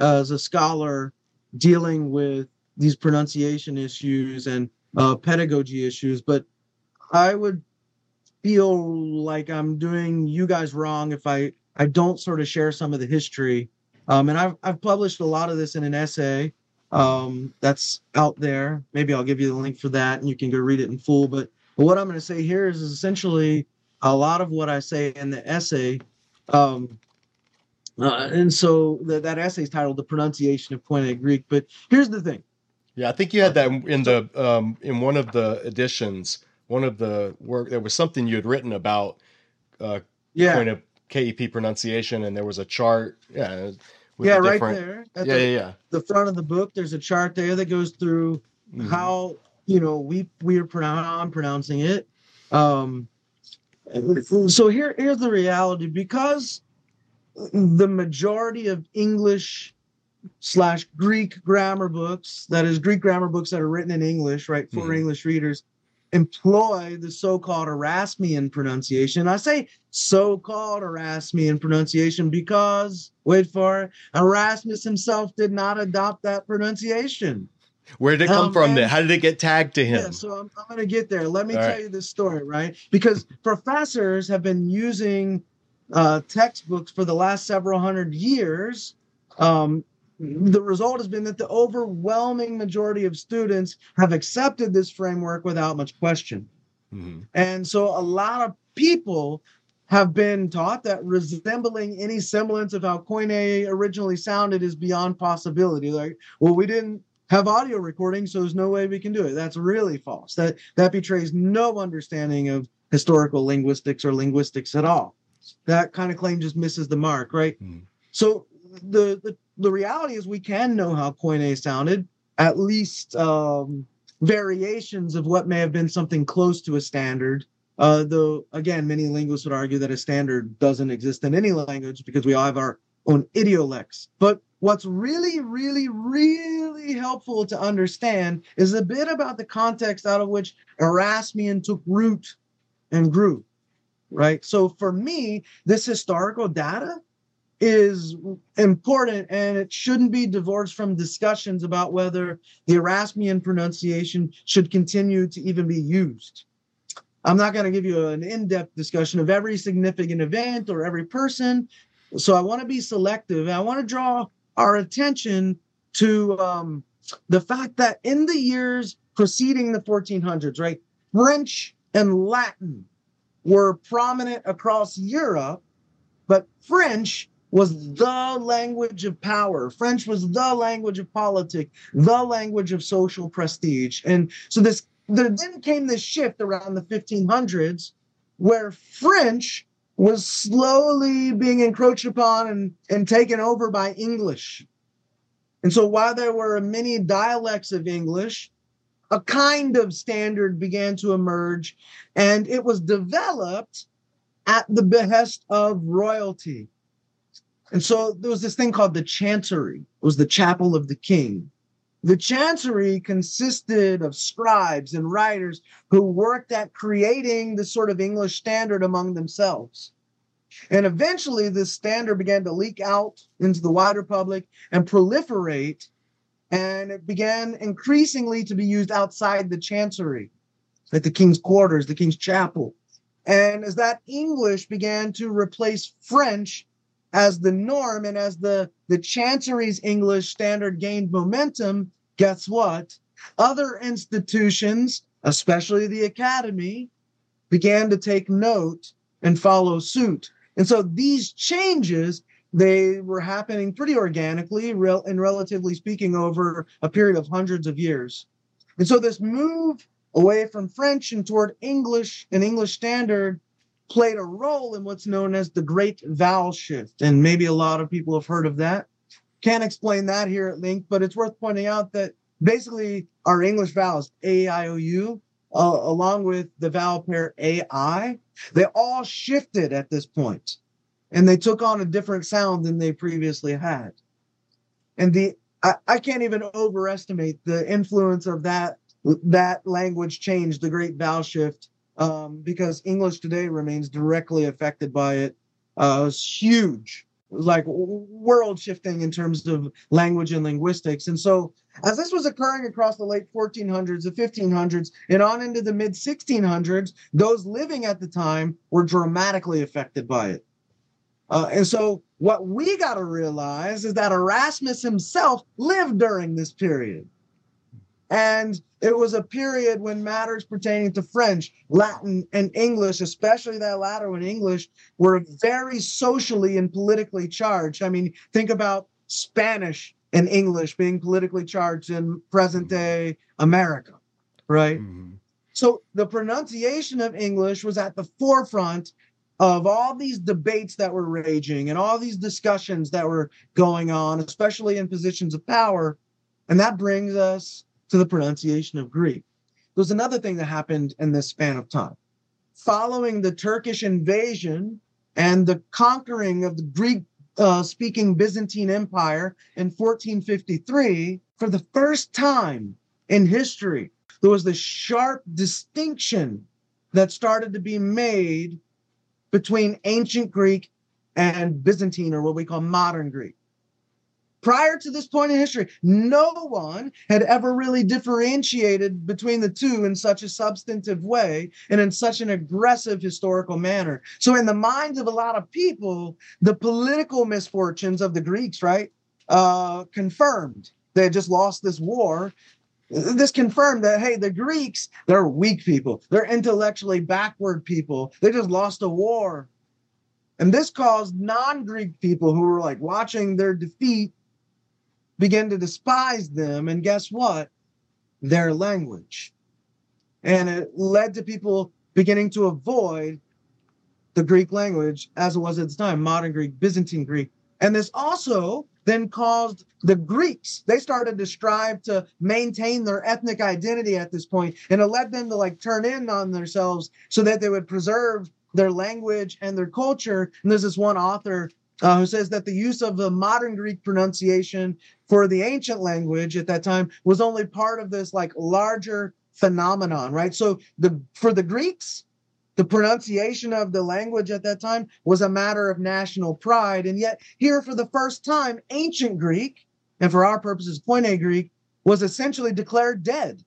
as a scholar dealing with these pronunciation issues and uh, pedagogy issues but i would feel like i'm doing you guys wrong if i i don't sort of share some of the history um, and I've, I've published a lot of this in an essay um, that's out there. Maybe I'll give you the link for that and you can go read it in full. But, but what I'm going to say here is, is, essentially a lot of what I say in the essay. Um, uh, and so the, that essay is titled The Pronunciation of Koine Greek. But here's the thing. Yeah, I think you had that in the um, in one of the editions. One of the work there was something you had written about uh, Yeah. point of KEP pronunciation, and there was a chart. Yeah, Yeah, the right there at Yeah, the, yeah, yeah. the front of the book. There's a chart there that goes through Mhm. how you know we we are pronoun I'm pronouncing it. Um, so here here's the reality because the majority of English slash Greek grammar books, that is Greek grammar books that are written in English, right, for Mhm. English readers, employ the so-called Erasmian pronunciation. I say so-called Erasmian pronunciation because wait for it, Erasmus himself did not adopt that pronunciation. Where did it come Um, from? Then how did it get tagged to him? Yeah, so I'm, I'm going to get there. Let me All tell right. you this story, right? Because professors have been using uh, textbooks for the last several hundred years. Um, the result has been that the overwhelming majority of students have accepted this framework without much question. Mhm. And so a lot of people have been taught that resembling any semblance of how Koine originally sounded is beyond possibility. Like, well, we didn't have audio recording, so there's no way we can do it. That's really false. That that betrays no understanding of historical linguistics or linguistics at all. That kind of claim just misses the mark, right? Mhm. So the, the the reality is we can know how Koine sounded, at least um, variations of what may have been something close to a standard. Uh, though again, many linguists would argue that a standard doesn't exist in any language because we all have our own idiolects. But what's really, really, really helpful to understand is a bit about the context out of which Erasmian took root and grew. Right. So for me, this historical data is important and it shouldn't be divorced from discussions about whether the Erasmian pronunciation should continue to even be used. I'm not going to give you an in depth discussion of every significant event or every person. So I want to be selective. I want to draw our attention to um, the fact that in the years preceding the 1400s, right, French and Latin were prominent across Europe But French was the language of power. French was the language of politics, the language of social prestige. And so this there then came this shift around the 1500s where French was slowly being encroached upon and, and taken over by English. And so while there were many dialects of English, a kind of standard began to emerge, and it was developed at the behest of royalty. And so there was this thing called the Chancery. It was the chapel of the king. The Chancery consisted of scribes and writers who worked at creating the sort of English standard among themselves. And eventually, this standard began to leak out into the wider public and proliferate, and it began increasingly to be used outside the Chancery, at the king's quarters, the king's chapel. And as that English began to replace French as the norm and as the, the Chancery's English standard gained momentum, guess what? Other institutions, especially the academy, began to take note and follow suit. And so these changes, they were happening pretty organically real, and relatively speaking over a period of hundreds of years. And so this move away from French and toward English and English standard played a role in what's known as the Great Vowel Shift. And maybe a lot of people have heard of that. Can't explain that here at length, but it's worth pointing out that basically our English vowels, A, I, O, U, uh, along with the vowel pair AI, they all shifted at this point and they took on a different sound than they previously had. And the I, I can't even overestimate the influence of that that language change, the great vowel shift, um, because English today remains directly affected by it. Uh, huge, like world shifting in terms of language and linguistics. And so, as this was occurring across the late 1400s, the 1500s, and on into the mid 1600s, those living at the time were dramatically affected by it. Uh, and so, what we got to realize is that Erasmus himself lived during this period. And it was a period when matters pertaining to French, Latin, and English, especially that latter one, English, were very socially and politically charged. I mean, think about Spanish and English being politically charged in present day America, right? Mm-hmm. So the pronunciation of English was at the forefront of all these debates that were raging and all these discussions that were going on, especially in positions of power. And that brings us to the pronunciation of Greek. There's another thing that happened in this span of time. Following the Turkish invasion and the conquering of the Greek uh, speaking Byzantine Empire in 1453, for the first time in history, there was this sharp distinction that started to be made between ancient Greek and Byzantine, or what we call modern Greek. Prior to this point in history, no one had ever really differentiated between the two in such a substantive way and in such an aggressive historical manner. So, in the minds of a lot of people, the political misfortunes of the Greeks, right, uh, confirmed they had just lost this war. This confirmed that, hey, the Greeks, they're weak people. They're intellectually backward people. They just lost a war. And this caused non Greek people who were like watching their defeat begin to despise them. And guess what? Their language. And it led to people beginning to avoid the Greek language as it was at the time, modern Greek, Byzantine Greek. And this also then caused the Greeks, they started to strive to maintain their ethnic identity at this point, and it led them to like turn in on themselves so that they would preserve their language and their culture. And there's this one author uh, who says that the use of the modern Greek pronunciation for the ancient language at that time was only part of this like larger phenomenon, right? So the for the Greeks, the pronunciation of the language at that time was a matter of national pride, and yet here for the first time, ancient Greek, and for our purposes, Koine Greek, was essentially declared dead.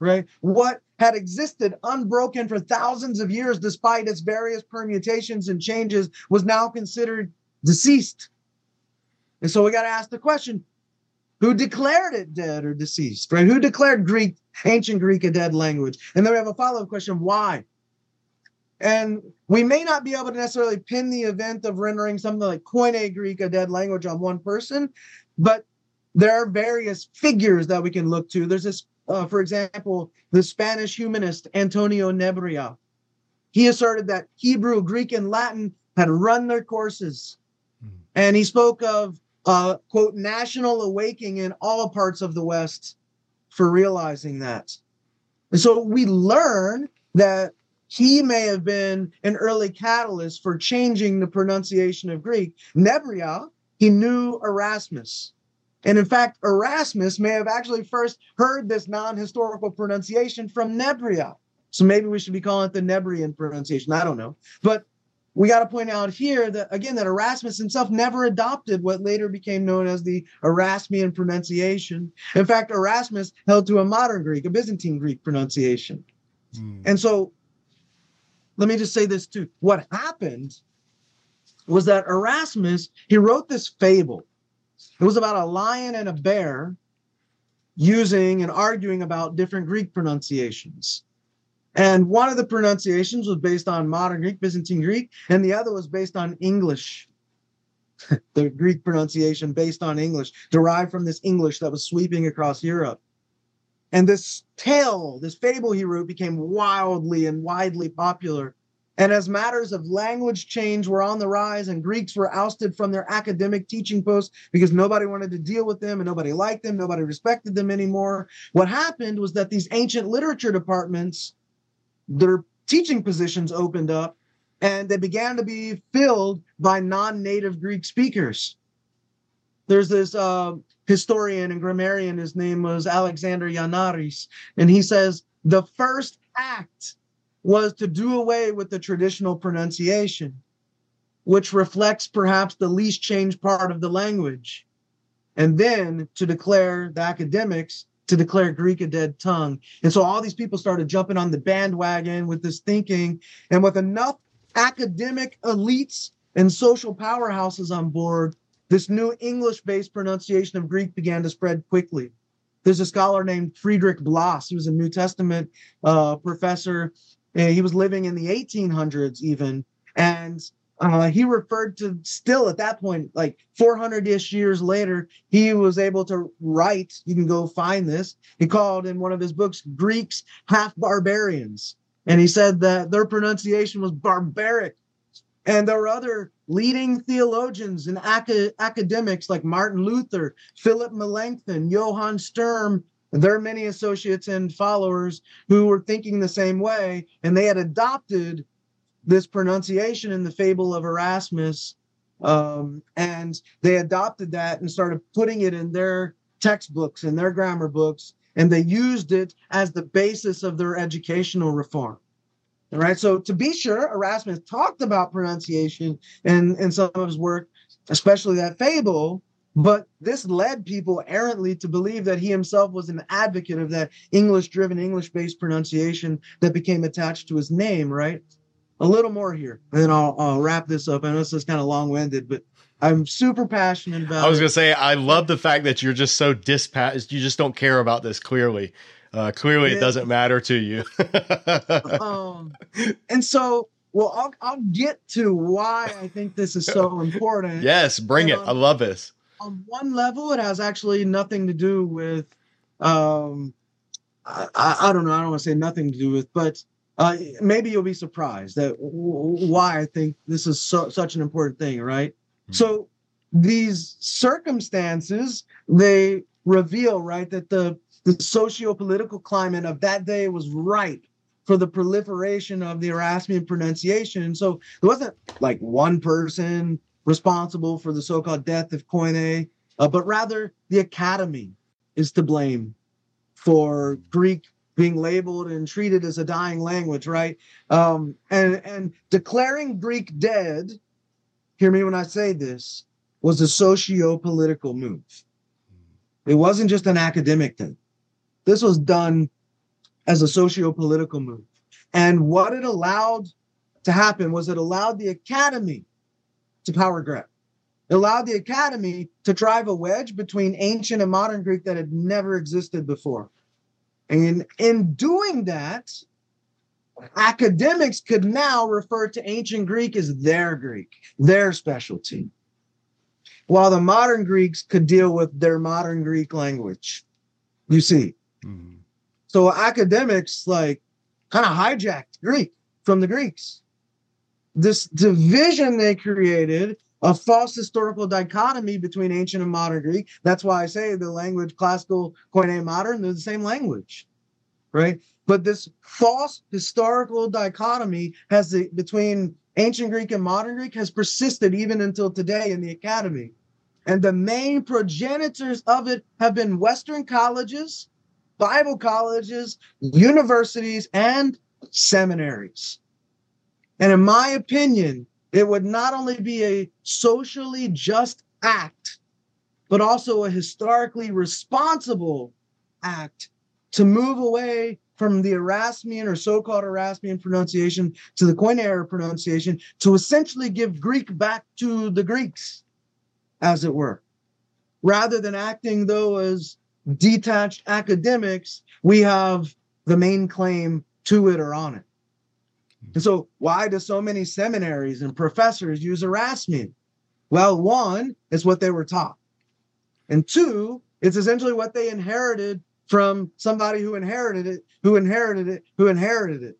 Right? What had existed unbroken for thousands of years, despite its various permutations and changes, was now considered deceased. And so we got to ask the question who declared it dead or deceased, right? Who declared Greek, ancient Greek, a dead language? And then we have a follow up question why? And we may not be able to necessarily pin the event of rendering something like Koine Greek a dead language on one person, but there are various figures that we can look to. There's this, uh, for example, the Spanish humanist Antonio Nebrija. He asserted that Hebrew, Greek, and Latin had run their courses. Hmm. And he spoke of, uh, quote, national awakening in all parts of the West for realizing that. And so we learn that he may have been an early catalyst for changing the pronunciation of Greek. Nebrija, he knew Erasmus. And in fact, Erasmus may have actually first heard this non historical pronunciation from Nebrija. So maybe we should be calling it the Nebrian pronunciation. I don't know. But we got to point out here that, again, that Erasmus himself never adopted what later became known as the Erasmian pronunciation. In fact, Erasmus held to a modern Greek, a Byzantine Greek pronunciation. Mm. And so let me just say this too. What happened was that Erasmus, he wrote this fable. It was about a lion and a bear using and arguing about different Greek pronunciations. And one of the pronunciations was based on modern Greek, Byzantine Greek, and the other was based on English. the Greek pronunciation based on English, derived from this English that was sweeping across Europe. And this tale, this fable he wrote became wildly and widely popular. And as matters of language change were on the rise and Greeks were ousted from their academic teaching posts because nobody wanted to deal with them and nobody liked them, nobody respected them anymore, what happened was that these ancient literature departments, their teaching positions opened up and they began to be filled by non native Greek speakers. There's this uh, historian and grammarian, his name was Alexander Jannaris, and he says the first act was to do away with the traditional pronunciation, which reflects perhaps the least changed part of the language, and then to declare the academics to declare Greek a dead tongue. And so all these people started jumping on the bandwagon with this thinking, and with enough academic elites and social powerhouses on board, this new English based pronunciation of Greek began to spread quickly. There's a scholar named Friedrich Blass. He was a New Testament uh, professor. He was living in the 1800s, even. And uh, he referred to still at that point, like 400 ish years later, he was able to write. You can go find this. He called in one of his books Greeks half barbarians. And he said that their pronunciation was barbaric. And there were other leading theologians and acad- academics like Martin Luther, Philip Melanchthon, Johann Sturm, their many associates and followers who were thinking the same way, and they had adopted this pronunciation in the fable of Erasmus, um, and they adopted that and started putting it in their textbooks and their grammar books, and they used it as the basis of their educational reform. All right. So to be sure, Erasmus talked about pronunciation in, in some of his work, especially that fable, but this led people errantly to believe that he himself was an advocate of that English driven, English based pronunciation that became attached to his name, right? A little more here, and then I'll, I'll wrap this up. I know this is kind of long winded, but I'm super passionate about I was going to say, I love the fact that you're just so dispassionate. You just don't care about this clearly. Uh, clearly, yeah. it doesn't matter to you. um, and so, well, I'll, I'll get to why I think this is so important. Yes, bring and it. On, I love this. On one level, it has actually nothing to do with, um, I, I, I don't know, I don't want to say nothing to do with, but uh, maybe you'll be surprised that why I think this is so, such an important thing, right? Mm-hmm. So these circumstances they reveal, right, that the the socio-political climate of that day was ripe for the proliferation of the Erasmian pronunciation. so there wasn't like one person responsible for the so-called death of Koine, uh, but rather the academy is to blame for Greek being labeled and treated as a dying language, right? Um, and and declaring Greek dead, hear me when I say this, was a socio-political move. It wasn't just an academic thing. This was done as a socio-political move. And what it allowed to happen was it allowed the academy to power grab. It allowed the academy to drive a wedge between ancient and modern Greek that had never existed before. And in doing that, academics could now refer to ancient Greek as their Greek, their specialty, while the modern Greeks could deal with their modern Greek language. You see. Mm-hmm. So academics like kind of hijacked Greek from the Greeks. This division they created a false historical dichotomy between ancient and modern Greek. That's why I say the language classical, Koine, modern, they're the same language, right? But this false historical dichotomy has the, between ancient Greek and modern Greek has persisted even until today in the academy. And the main progenitors of it have been Western colleges, Bible colleges, universities, and seminaries. And in my opinion, it would not only be a socially just act, but also a historically responsible act to move away from the Erasmian or so-called Erasmian pronunciation to the Koine pronunciation to essentially give Greek back to the Greeks, as it were. Rather than acting though as detached academics, we have the main claim to it or on it. And so, why do so many seminaries and professors use Erasmian? Well, one is what they were taught, and two, it's essentially what they inherited from somebody who inherited it, who inherited it, who inherited it.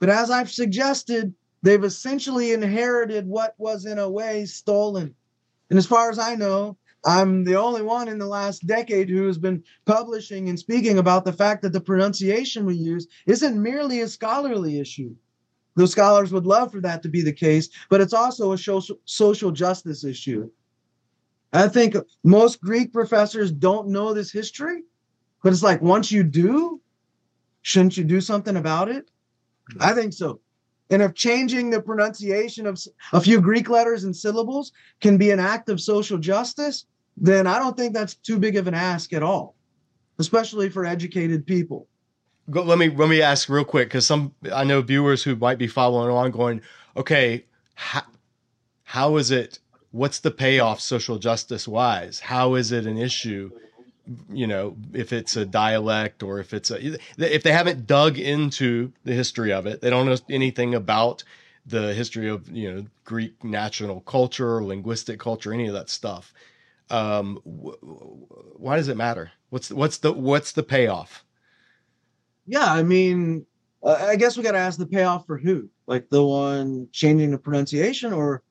But as I've suggested, they've essentially inherited what was in a way stolen. And as far as I know, I'm the only one in the last decade who has been publishing and speaking about the fact that the pronunciation we use isn't merely a scholarly issue. Those scholars would love for that to be the case, but it's also a social justice issue. I think most Greek professors don't know this history, but it's like once you do, shouldn't you do something about it? I think so. And if changing the pronunciation of a few Greek letters and syllables can be an act of social justice, then I don't think that's too big of an ask at all, especially for educated people. Let me let me ask real quick because some I know viewers who might be following along going, okay, how, how is it? What's the payoff social justice wise? How is it an issue? You know if it's a dialect or if it's a if they haven't dug into the history of it they don't know anything about the history of you know greek national culture linguistic culture any of that stuff. Um wh- why does it matter? What's what's the what's the payoff? Yeah i mean i guess we got to ask the payoff for who? Like the one changing the pronunciation or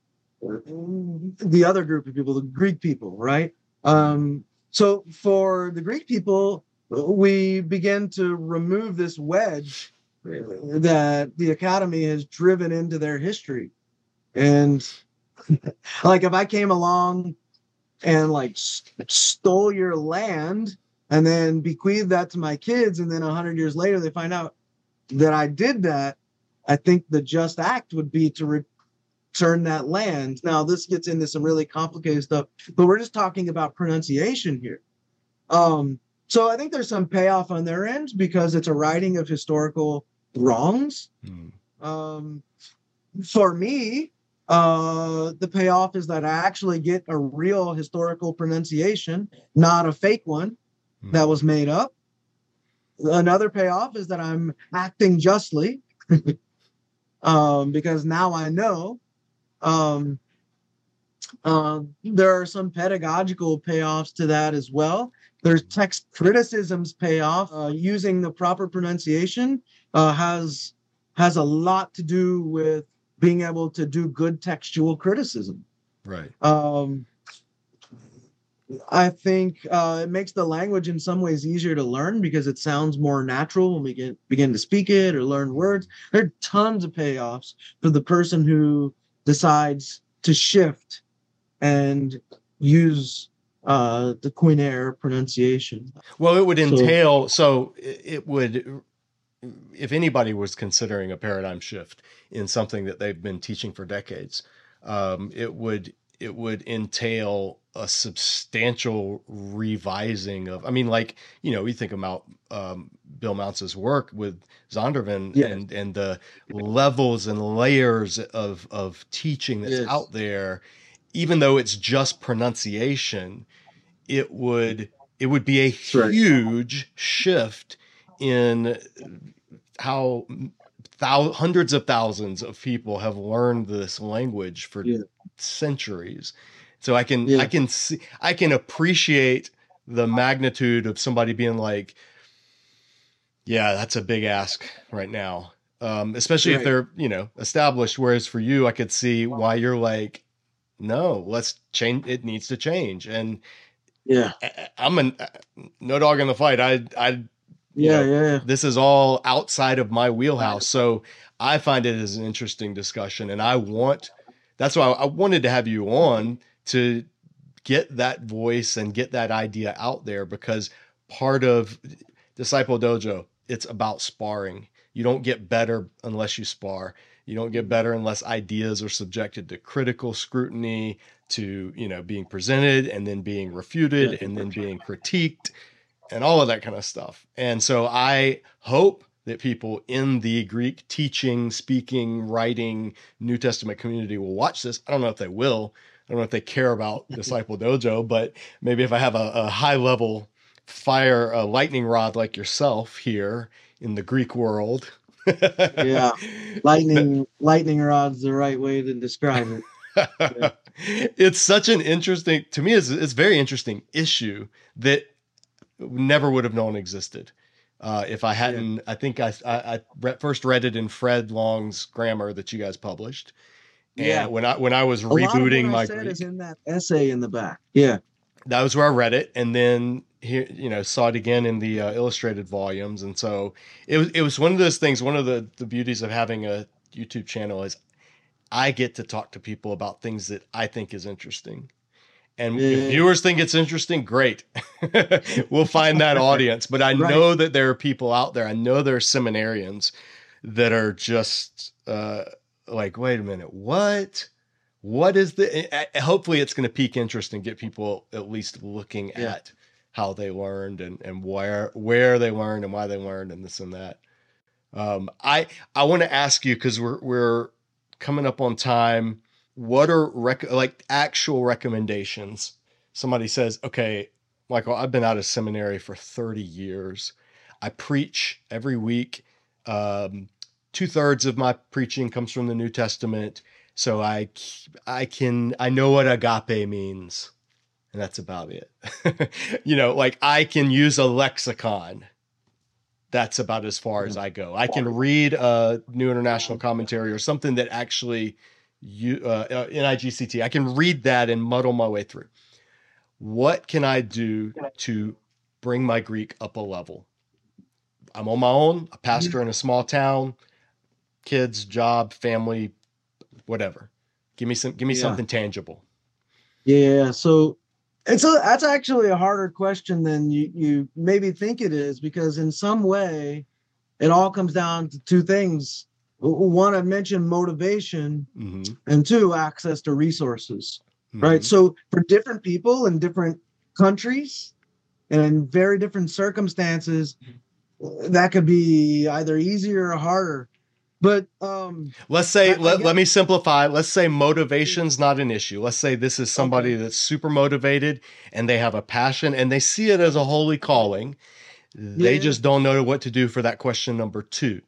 the other group of people the greek people right? Um so for the Greek people, we begin to remove this wedge that the academy has driven into their history. And like if I came along and like st- stole your land and then bequeathed that to my kids and then a 100 years later they find out that I did that, I think the just act would be to re- turn that land. Now, this gets into some really complicated stuff, but we're just talking about pronunciation here. Um, so I think there's some payoff on their end because it's a writing of historical wrongs. Mm. Um, for me, uh, the payoff is that I actually get a real historical pronunciation, not a fake one mm. that was made up. Another payoff is that I'm acting justly um, because now I know um, uh, there are some pedagogical payoffs to that as well. There's text criticisms payoff. Uh, using the proper pronunciation uh, has has a lot to do with being able to do good textual criticism. Right. Um, I think uh, it makes the language in some ways easier to learn because it sounds more natural when we get, begin to speak it or learn words. There are tons of payoffs for the person who decides to shift and use uh, the Koine pronunciation. Well, it would entail so, so it would if anybody was considering a paradigm shift in something that they've been teaching for decades, um, it would it would entail a substantial revising of. I mean, like you know, we think about um, Bill Mounce's work with Zondervan yes. and and the levels and layers of of teaching that's yes. out there. Even though it's just pronunciation, it would it would be a huge shift in how thou- hundreds of thousands of people have learned this language for Yeah. Centuries. So I can Yeah. I can see I can appreciate the magnitude of somebody being like, yeah, that's a big ask right now. Um, especially if they're, you know, established. Whereas for you, I could see why you're like, no, let's change. It needs to change. And Yeah. I- I'm an no dog in the fight. I, I, Yeah. know, Yeah. Yeah. this is all outside of my wheelhouse. So I find it as an interesting discussion. And I want, that's why I wanted to have you on to get that voice and get that idea out there because part of Disciple Dojo, it's about sparring. You don't get better unless you spar. You don't get better unless ideas are subjected to critical scrutiny, to you know being presented and then being refuted Yeah. and then being critiqued and all of that kind of stuff. And so I hope that people in the Greek teaching, speaking, writing New Testament community will watch this. I don't know if they will. I don't know if they care about Disciple Dojo, but maybe if I have a, a high level fire, a lightning rod like yourself here in the Greek world. Yeah. Lightning. lightning rod's the right way to describe it. it's such an interesting to me it's, it's a very interesting issue that never would have known existed uh, if I hadn't. I think I I, I re- first read it in Fred Long's grammar that you guys published. And Yeah. when I when I was A rebooting I my said Greek, is in that essay in the back. Yeah. that was where I read it, and then here you know saw it again in the uh, illustrated volumes, and so it was it was one of those things. One of the the beauties of having a YouTube channel is I get to talk to people about things that I think is interesting. And Yeah. if viewers think it's interesting, great. we'll find that audience. But I Right. know that there are people out there. I know there are seminarians that are just uh, like, wait a minute, what? What is the? Hopefully, it's going to pique interest and get people at least looking Yeah. at how they learned and and where where they learned and why they learned and this and that. Um, I I want to ask you because we're we're coming up on time. What are rec- like actual recommendations? Somebody says, "Okay, Michael, I've been out of seminary for thirty years. I preach every week. Um, Two thirds of my preaching comes from the New Testament, so I, I can I know what agape means, and that's about it. you know, like I can use a lexicon." that's about as far as I go. I can read a New International Commentary or something that actually you uh, uh, NIGTC. I can read that and muddle my way through. What can I do to bring my Greek up a level? I'm on my own, a pastor in a small town, kids, job, family, whatever. Give me some give me Yeah. something tangible. Yeah, so it's a that's actually a harder question than you you maybe think it is because in some way it all comes down to two things. One, I mentioned motivation, Mhm, and two, access to resources. Right. mhm. So for different people in different countries and in very different circumstances, that could be either easier or harder. But um Let's say I- I let, guess- let me simplify. Let's say motivation's not an issue. Let's say this is somebody that's super motivated and they have a passion and they see it as a holy calling. They Yeah. just don't know what to do for that question number two.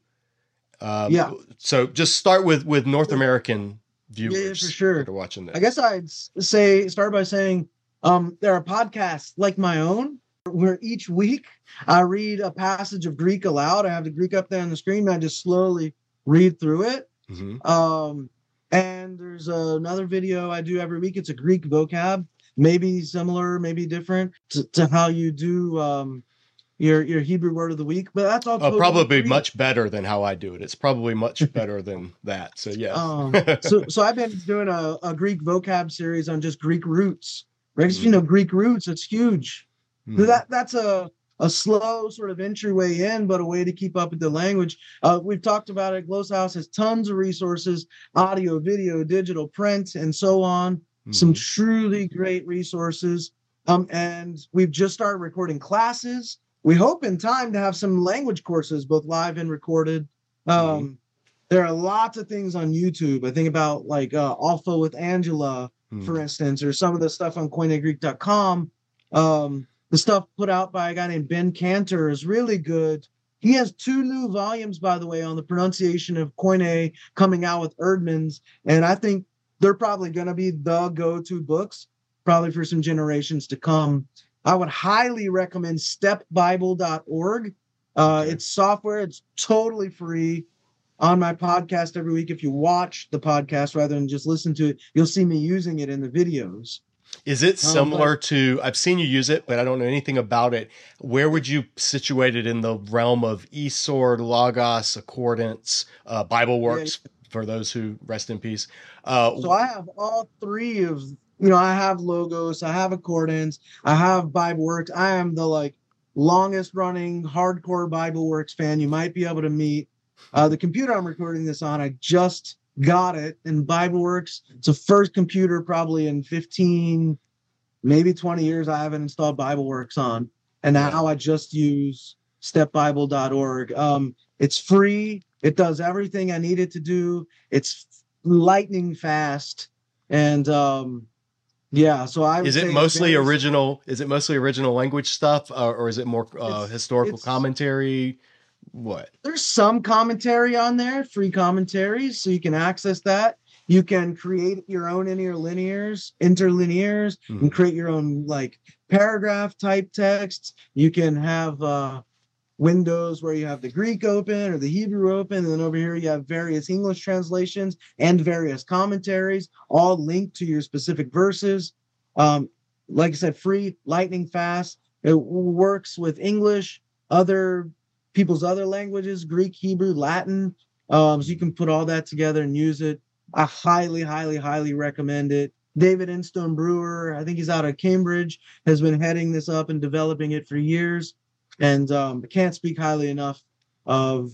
Um, Yeah. So just start with with North American viewers. yeah, for sure. watching this. I guess I'd say start by saying um, there are podcasts like my own where each week I read a passage of Greek aloud. I have the Greek up there on the screen. And I just slowly read through it. Mhm. Um, and there's another video I do every week. It's a Greek vocab, maybe similar, maybe different to, to how you do um, your your Hebrew word of the week. But that's all Uh, totally probably much better than how I do it. It's probably much better than that. So yeah. Um, so so I've been doing a, a Greek vocab series on just Greek roots. Right? Mm. you know Greek roots, it's huge. Mhm. That that's a a slow sort of entryway in, but a way to keep up with the language. Uh, we've talked about it. Glossa House has tons of resources: audio, video, digital, print, and so on. Some Mhm. truly great resources. Um, and we've just started recording classes. We hope in time to have some language courses, both live and recorded. Um, There are lots of things on YouTube. I think about like uh, Alpha with Angela, Mhm. for instance, or some of the stuff on koinegreek.com. Um, the stuff put out by a guy named Ben Kantor is really good. He has two new volumes, by the way, on the pronunciation of Koine coming out with Eerdmans. And I think they're probably going to be the go to books, probably for some generations to come. I would highly recommend stepbible.org. Uh, It's software, it's totally free. On my podcast every week, if you watch the podcast rather than just listen to it, you'll see me using it in the videos. Is it similar to? I've seen you use it, but I don't know anything about it. Where would you situate it in the realm of eSword, Logos, Accordance, uh, Bible Works? Yeah. For those who rest in peace. Uh, so I have all three of you know. I have Logos, I have Accordance, I have Bible Works. I am the like longest running hardcore Bible Works fan you might be able to meet. Uh, the computer I'm recording this on, I just got it in BibleWorks. It's the first computer probably in 15, maybe 20 years I haven't installed BibleWorks on. And now I just use stepbible.org. Um, it's free. It does everything I need it to do. It's lightning fast. And um, yeah, so I is it mostly original? Is it mostly original language stuff, uh, or is it more uh, historical commentary? what? There's some commentary on there, free commentaries, so you can access that. You can create your own interlinears, interlinears, mm-hmm. and create your own like paragraph type texts. You can have uh, windows where you have the Greek open or the Hebrew open, and then over here you have various English translations and various commentaries, all linked to your specific verses. Um, like I said, free, lightning fast. It works with English, other people's other languages Greek, Hebrew, Latin. Um, so you can put all that together and use it. I highly, highly, highly recommend it. David Instone Brewer, I think he's out of Cambridge, has been heading this up and developing it for years. And um, I can't speak highly enough of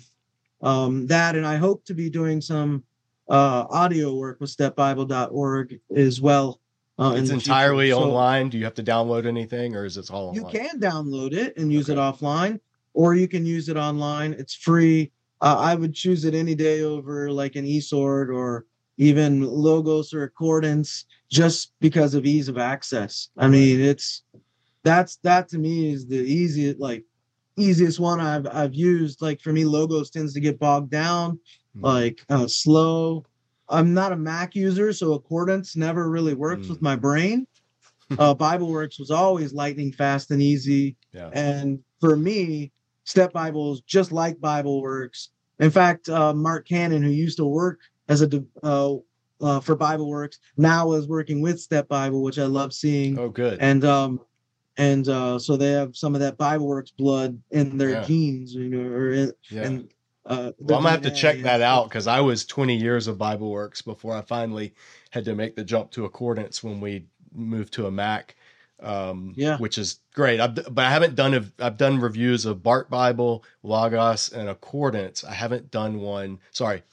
um, that. And I hope to be doing some uh, audio work with stepbible.org as well. Uh, it's entirely so online. Do you have to download anything or is it all online? You can download it and use okay. it offline or you can use it online. It's free. Uh, I would choose it any day over like an eSword or even Logos or Accordance just because of ease of access. I mean, it's that's that to me is the easiest like easiest one I've I've used. Like for me, Logos tends to get bogged down, mm. like uh, slow. I'm not a Mac user, so Accordance never really works mm. with my brain. uh, Bible Works was always lightning fast and easy. Yeah. And for me, Step Bibles, just like Bible Works. In fact, uh, Mark Cannon, who used to work as a uh, uh, for Bible Works, now is working with Step Bible, which I love seeing. Oh, good. And um, and uh, so they have some of that Bible Works blood in their yeah. genes, you know, or in, yeah. and uh, well, I'm gonna have to check that out because I was 20 years of Bible Works before I finally had to make the jump to Accordance when we moved to a Mac um, yeah, which is great. I've, but I haven't done a, I've done reviews of Bart Bible, Logos, and Accordance. I haven't done one. Sorry,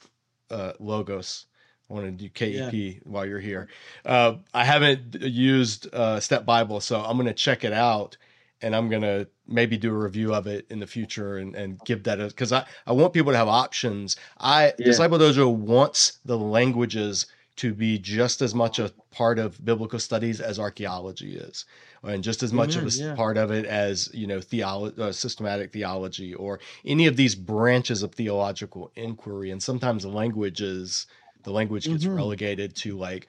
uh, Logos. I want to do KEP yeah. while you're here. Uh, I haven't used uh, Step Bible, so I'm going to check it out and I'm going to maybe do a review of it in the future and, and give that because I, I want people to have options. I yeah. Disciple Dojo wants the languages to be just as much a part of biblical studies as archaeology is and just as much Amen, of a yeah. part of it as you know theolo- uh, systematic theology or any of these branches of theological inquiry and sometimes languages the language gets mm-hmm. relegated to like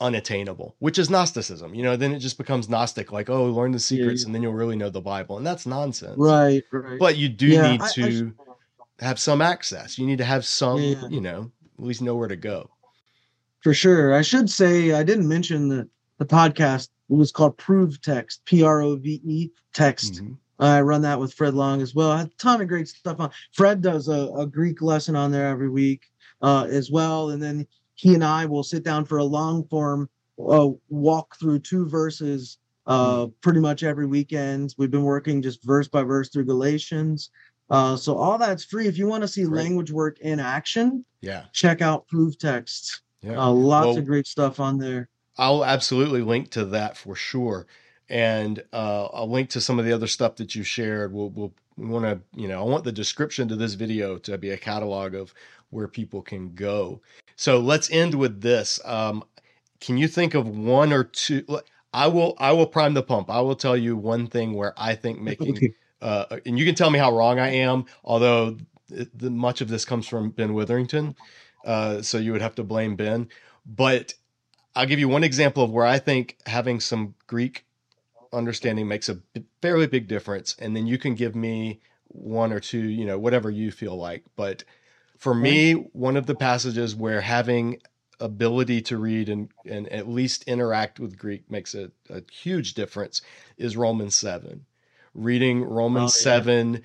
unattainable which is gnosticism you know then it just becomes gnostic like oh learn the secrets yeah, yeah. and then you'll really know the bible and that's nonsense right right but you do need to I, I, have some access you need to have some you know at least know where to go for sure. I should say I didn't mention that the podcast. It was called Prove Text, P R O V E Text. Mm-hmm. I run that with Fred Long as well. I have a ton of great stuff on. Fred does a, a Greek lesson on there every week uh, as well, and then he and I will sit down for a long form uh, walk through two verses uh, mm-hmm. pretty much every weekend. We've been working just verse by verse through Galatians. Uh, so all that's free. If you want to see Great. language work in action, yeah, check out Prove Text. Yeah. Uh, lots well, of great stuff on there. I'll absolutely link to that for sure. And uh, I'll link to some of the other stuff that you shared. We'll, we'll we want to, you know, I want the description to this video to be a catalog of where people can go. So let's end with this. Um, can you think of one or two? I will, I will prime the pump. I will tell you one thing where I think making uh, and you can tell me how wrong I am, although the, much of this comes from Ben Witherington. Uh, so you would have to blame Ben. But I'll give you one example of where I think having some Greek understanding makes a fairly big difference. And then you can give me one or two, you know, whatever you feel like. But for me, one of the passages where having ability to read and, and at least interact with Greek makes a, a huge difference is Romans 7. Reading Romans oh, yeah. 7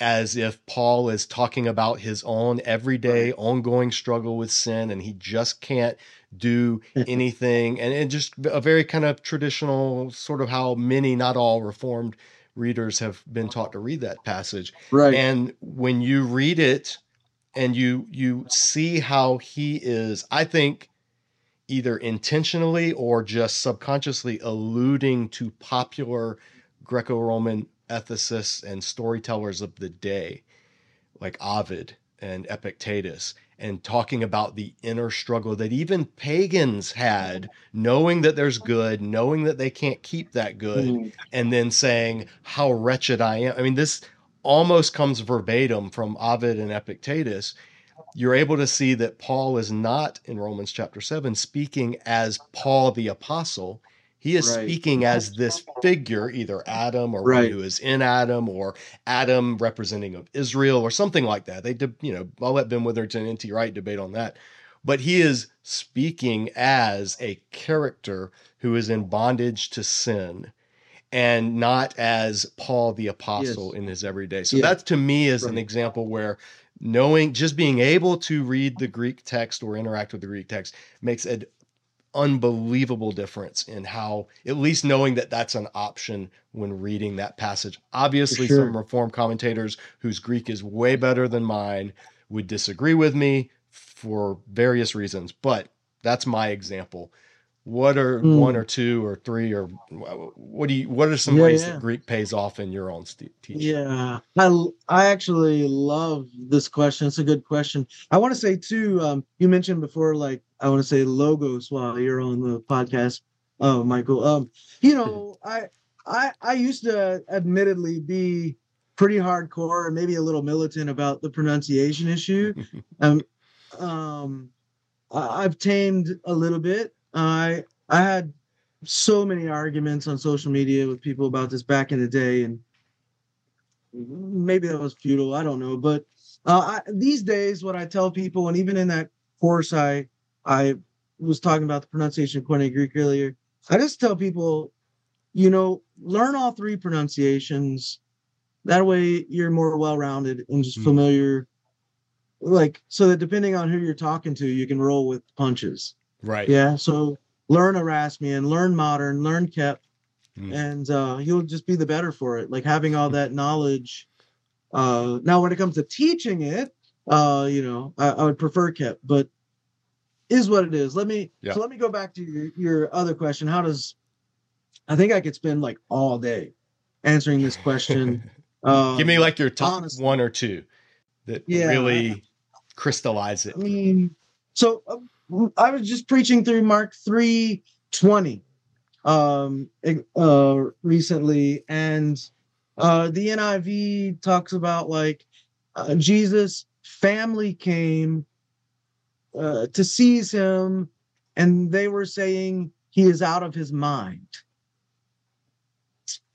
as if Paul is talking about his own everyday, ongoing struggle with sin and he just can't do anything. and, and just a very kind of traditional, sort of how many, not all Reformed readers have been taught to read that passage. Right. And when you read it, and you you see how he is i think either intentionally or just subconsciously alluding to popular greco-roman ethicists and storytellers of the day like ovid and epictetus and talking about the inner struggle that even pagans had knowing that there's good knowing that they can't keep that good mm. and then saying how wretched i am i mean this almost comes verbatim from Ovid and Epictetus, you're able to see that Paul is not in Romans chapter 7 speaking as Paul the apostle. He is right. speaking as this figure, either Adam or right. who is in Adam, or Adam representing of Israel, or something like that. They, did, you know, I'll let Ben Witherington and N.T. Wright debate on that. But he is speaking as a character who is in bondage to sin and not as Paul the apostle yes. in his everyday. So yeah. that to me is right. an example where knowing just being able to read the Greek text or interact with the Greek text makes an unbelievable difference in how at least knowing that that's an option when reading that passage. Obviously sure. some reform commentators whose Greek is way better than mine would disagree with me for various reasons, but that's my example what are mm. one or two or three or what do you what are some yeah, ways yeah. that greek pays off in your own st- teaching? Yeah i i actually love this question. It's a good question. I want to say too um, you mentioned before like i want to say logos while you're on the podcast oh michael. Um you know i i i used to admittedly be pretty hardcore and maybe a little militant about the pronunciation issue. Um um i've tamed a little bit I I had so many arguments on social media with people about this back in the day, and maybe that was futile. I don't know, but uh, I, these days, what I tell people, and even in that course, I I was talking about the pronunciation of Koine Greek earlier. I just tell people, you know, learn all three pronunciations. That way, you're more well-rounded and just mm-hmm. familiar. Like so that depending on who you're talking to, you can roll with punches. Right. Yeah. So learn Erasmian, learn modern, learn KEP, mm. and uh, you'll just be the better for it. Like having all that knowledge. Uh, now, when it comes to teaching it, uh, you know, I, I would prefer KEP, but is what it is. Let me yeah. so let me go back to your, your other question. How does I think I could spend like all day answering this question. um, Give me like your top honestly. one or two that yeah, really crystallize it. I mean, so uh, I was just preaching through Mark 3 20 um, uh, recently, and uh, the NIV talks about like uh, Jesus' family came uh, to seize him, and they were saying he is out of his mind.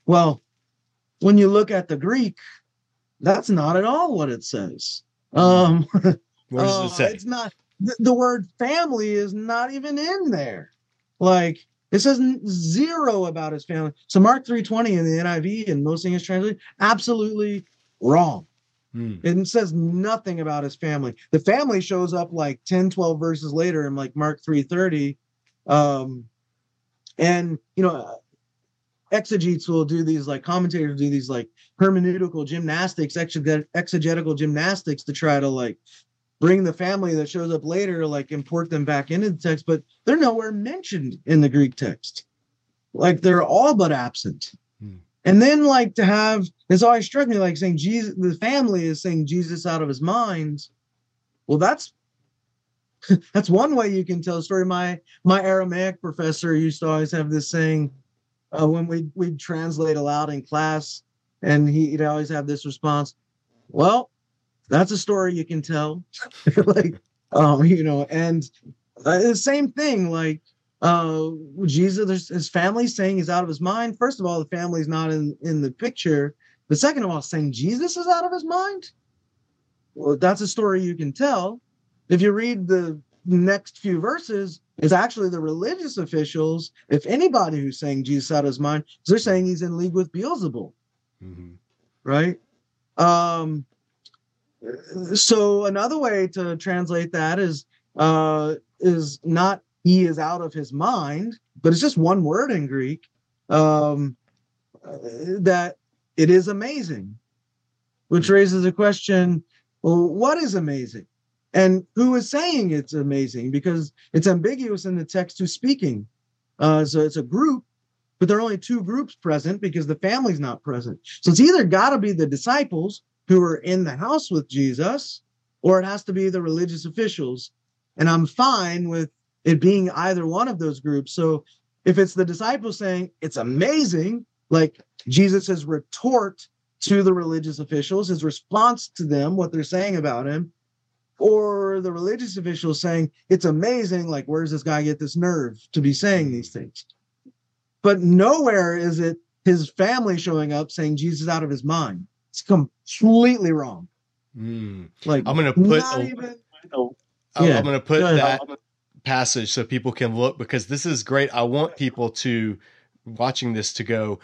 Well, when you look at the Greek, that's not at all what it says. Um, what does it uh, say? It's not the, word family is not even in there. Like it says zero about his family. So Mark 320 in the NIV and most English translation, absolutely wrong. Hmm. It says nothing about his family. The family shows up like 10, 12 verses later in like Mark 330. Um, and you know, exegetes will do these like commentators do these like hermeneutical gymnastics, exegetical gymnastics to try to like bring the family that shows up later, like import them back into the text, but they're nowhere mentioned in the Greek text. Like they're all but absent. Hmm. And then like to have it's always struck me like saying Jesus, the family is saying Jesus out of his mind. Well, that's that's one way you can tell a story. My my Aramaic professor used to always have this saying uh, when we we'd translate aloud in class. and he, he'd always have this response, "Well, that's a story you can tell." like, um, you know, and uh, the same thing, like uh jesus his family saying he's out of his mind. First of all the family's not in in the picture. But second of all saying jesus is out of his mind? Well that's a story you can tell. If you read the next few verses it's actually the religious officials if anybody who's saying jesus out of his mind they're saying he's in league with beelzebul. Mhm. right? Um so another way to translate that is uh is not he is out of his mind but it's just one word in greek um that it is amazing which raises a question well what is amazing? And who is saying it's amazing? Because it's ambiguous in the text who's speaking. Uh so it's a group but there are only two groups present because the family's not present. So it's either got to be the disciples who are in the house with jesus or it has to be the religious officials. And i'm fine with it being either one of those groups. So if it's the disciples saying it's amazing like jesus' retort to the religious officials his response to them what they're saying about him or the religious officials saying it's amazing like where does this guy get this nerve to be saying these things? But nowhere is it his family showing up saying jesus out of his mind it's completely wrong Mm. like I'm gonna put a- even I'm, Yeah. I'm going to put Go that passage so people can look because this is great. I want people to watching this to go,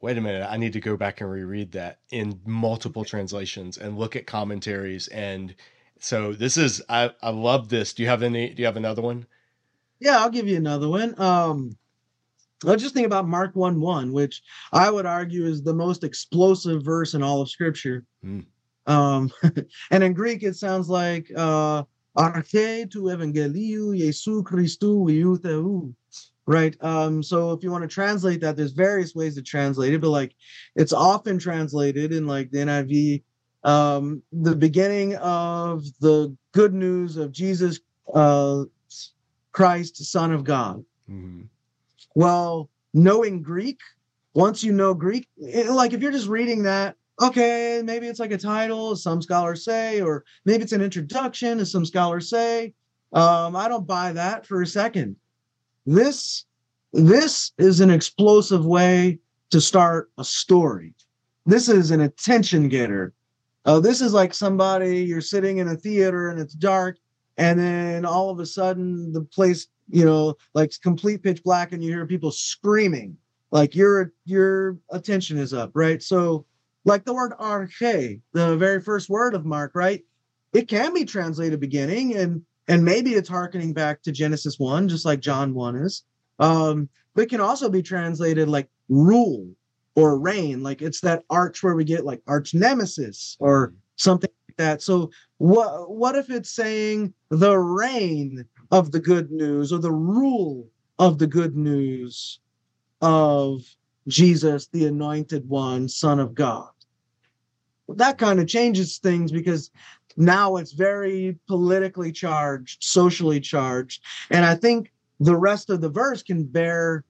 wait a minute, I need to go back and reread that in multiple translations and look at commentaries. And so this is I, I love this. Do you have any do you have another one? Yeah, I'll give you another one. Um, let's just think about Mark 1 1, which I would argue is the most explosive verse in all of scripture. Mm. Um, and in Greek, it sounds like uh, Arche tu evangeliu Jesu Christu. Right. Um, so if you want to translate that, there's various ways to translate it, but like it's often translated in like the NIV, um, the beginning of the good news of Jesus uh Christ, Son of God. Mhm. Well, knowing Greek, once you know Greek, it- like if you're just reading that, okay, maybe it's like a title, some scholars say, or maybe it's an introduction, as some scholars say. Um, I don't buy that for a second. This this is an explosive way to start a story. This is an attention getter. Uh, this is like somebody you're sitting in a theater and it's dark, and then all of a sudden the place, you know, like complete pitch black, and you hear people screaming. Like your your attention is up, right? So, like the word arche, the very first word of Mark, right? It can be translated beginning, and and maybe it's harkening back to Genesis one, just like John one is. Um, but it can also be translated like rule or reign, like it's that arch where we get like arch nemesis or something like that. So what what if it's saying the reign of the good news or the rule of the good news of Jesus, the anointed one, Son of God? That kind of changes things because now it's very politically charged, socially charged. And I think the rest of the verse can bear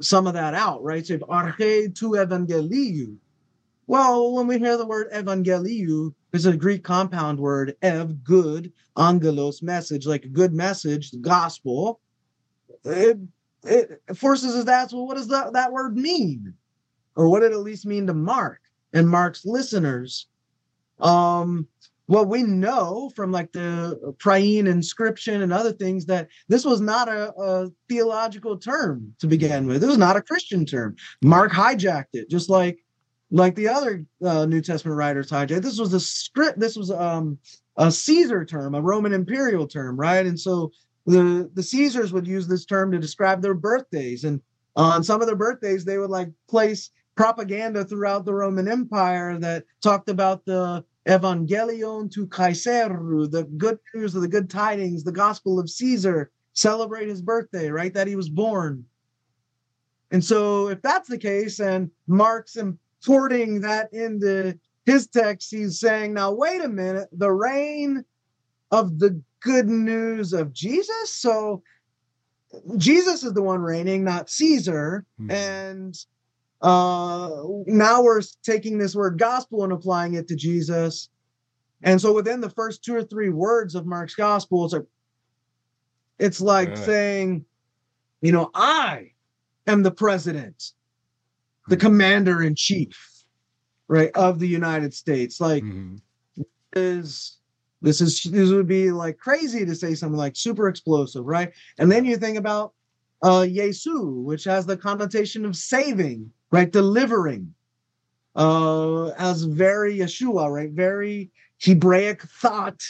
some of that out, right? So arche tu evangeliu. Well, when we hear the word evangeliu, it's a Greek compound word, ev, good, angelos, message, like a good message, the gospel. It, it forces us to ask, well, what does that, that word mean? Or what did it at least mean to Mark and Mark's listeners? Um, well, we know from like the Priene inscription and other things that this was not a, a theological term to begin with. It was not a Christian term. Mark hijacked it, just like like the other uh, New Testament writers hijacked. This was a script. This was um, a Caesar term, a Roman imperial term, right? And so the the Caesars would use this term to describe their birthdays, and on some of their birthdays, they would like place propaganda throughout the Roman Empire that talked about the Evangelion to Caesaru, the good news of the good tidings, the gospel of Caesar, celebrate his birthday, right? That he was born. And so, if that's the case, and Mark's importing that into his text, he's saying, now, wait a minute, the reign of the good news of Jesus. So, Jesus is the one reigning, not Caesar. Mhm. And uh, now we're taking this word gospel and applying it to Jesus. And so within the first two or three words of Mark's gospel, it's like it's like right. saying, you know, I am the president, the commander in chief, right, of the United States. Like mm-hmm. is this is this would be like crazy to say something like super explosive, right? And then you think about uh Yesu, which has the connotation of saving, right? Delivering. Uh as very Yeshua, right? Very Hebraic thought.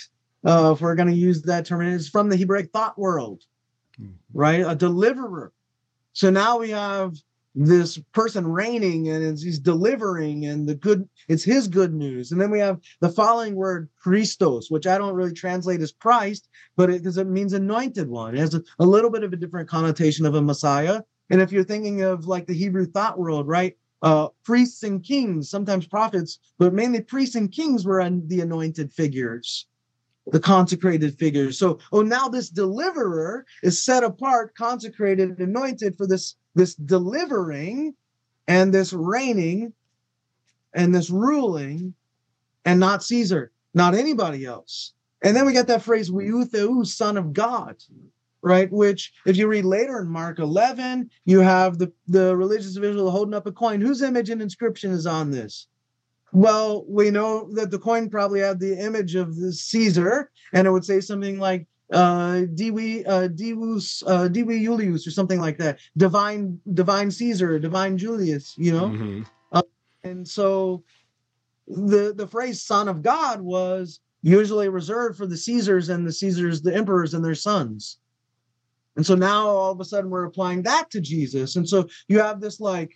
Uh, if we're going to use that term, it's from the Hebraic thought world, mm-hmm. right? A deliverer. So now we have this person reigning and he's delivering and the good it's his good news. And then we have the following word christos which i don't really translate as christ but it because it means anointed one. It has a, a, little bit of a different connotation of a messiah. And if you're thinking of like the hebrew thought world right? Uh priests and kings sometimes prophets but mainly priests and kings were the anointed figures the consecrated figures. So oh now this deliverer is set apart consecrated anointed for this this delivering and this reigning and this ruling and not Caesar, not anybody else. And then we get that phrase, Weoutheu, son of God, right? Which, if you read later in Mark 11, you have the, the religious visual holding up a coin. Whose image and inscription is on this? Well, we know that the coin probably had the image of the Caesar, and it would say something like, uh Divi uh Divus uh Divi Julius or something like that. Divine Divine Caesar, Divine Julius, you know? Mm-hmm. Uh, and so the the phrase son of God was usually reserved for the Caesars and the Caesars, the emperors and their sons. And so now all of a sudden we're applying that to Jesus. And so you have this like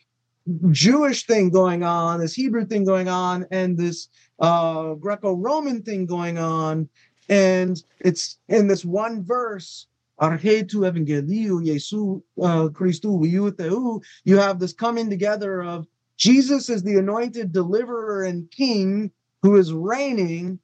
Jewish thing going on, this Hebrew thing going on, and this uh, Greco-Roman thing going on, and it's in this one verse, Arhetu Evangeliu Jesu uh, Christu you have this coming together of Jesus is the anointed deliverer and king who is reigning,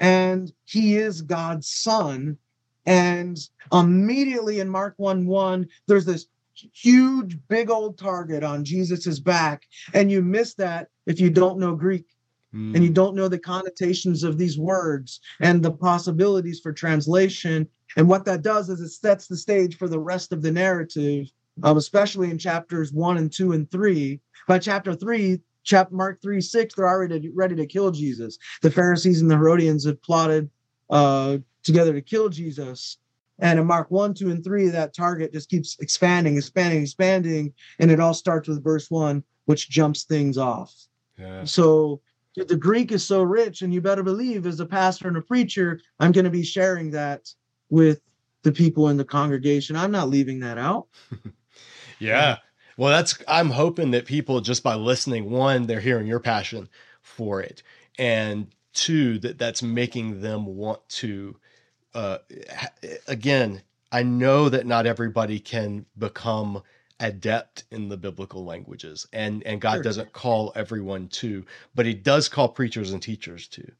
and he is God's son. And immediately in Mark 1 1, there's this huge, big old target on Jesus's back. And you miss that if you don't know Greek mm. and you don't know the connotations of these words and the possibilities for translation. And what that does is it sets the stage for the rest of the narrative, um, especially in chapters one and two and three. By chapter three, chapter Mark 3 6, they're already ready to kill Jesus. The Pharisees and the Herodians have plotted uh, together to kill Jesus. And in Mark 1, 2, and 3, that target just keeps expanding, expanding, expanding. And it all starts with verse 1, which jumps things off. Yeah. So the Greek is so rich, and you better believe, as a pastor and a preacher, I'm going to be sharing that with the people in the congregation. I'm not leaving that out. yeah. Well, that's, I'm hoping that people, just by listening, one, they're hearing your passion for it. And two, that that's making them want to, uh, again, I know that not everybody can become adept in the biblical languages and and God sure. doesn't call everyone to but he does call preachers and teachers to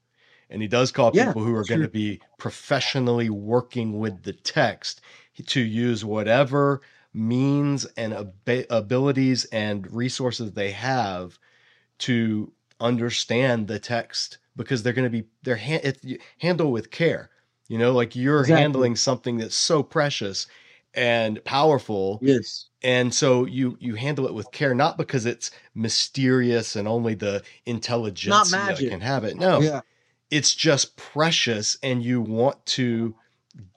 and he does call yeah, people who are going to be professionally working with the text to use whatever means and ab- abilities and resources they have to understand the text because they're going to be they're ha- handle with care you know like you're exactly. handling something that's so precious and powerful. Yes. And so you you handle it with care, not because it's mysterious and only the intelligence can have it. No, yeah. it's just precious, and you want to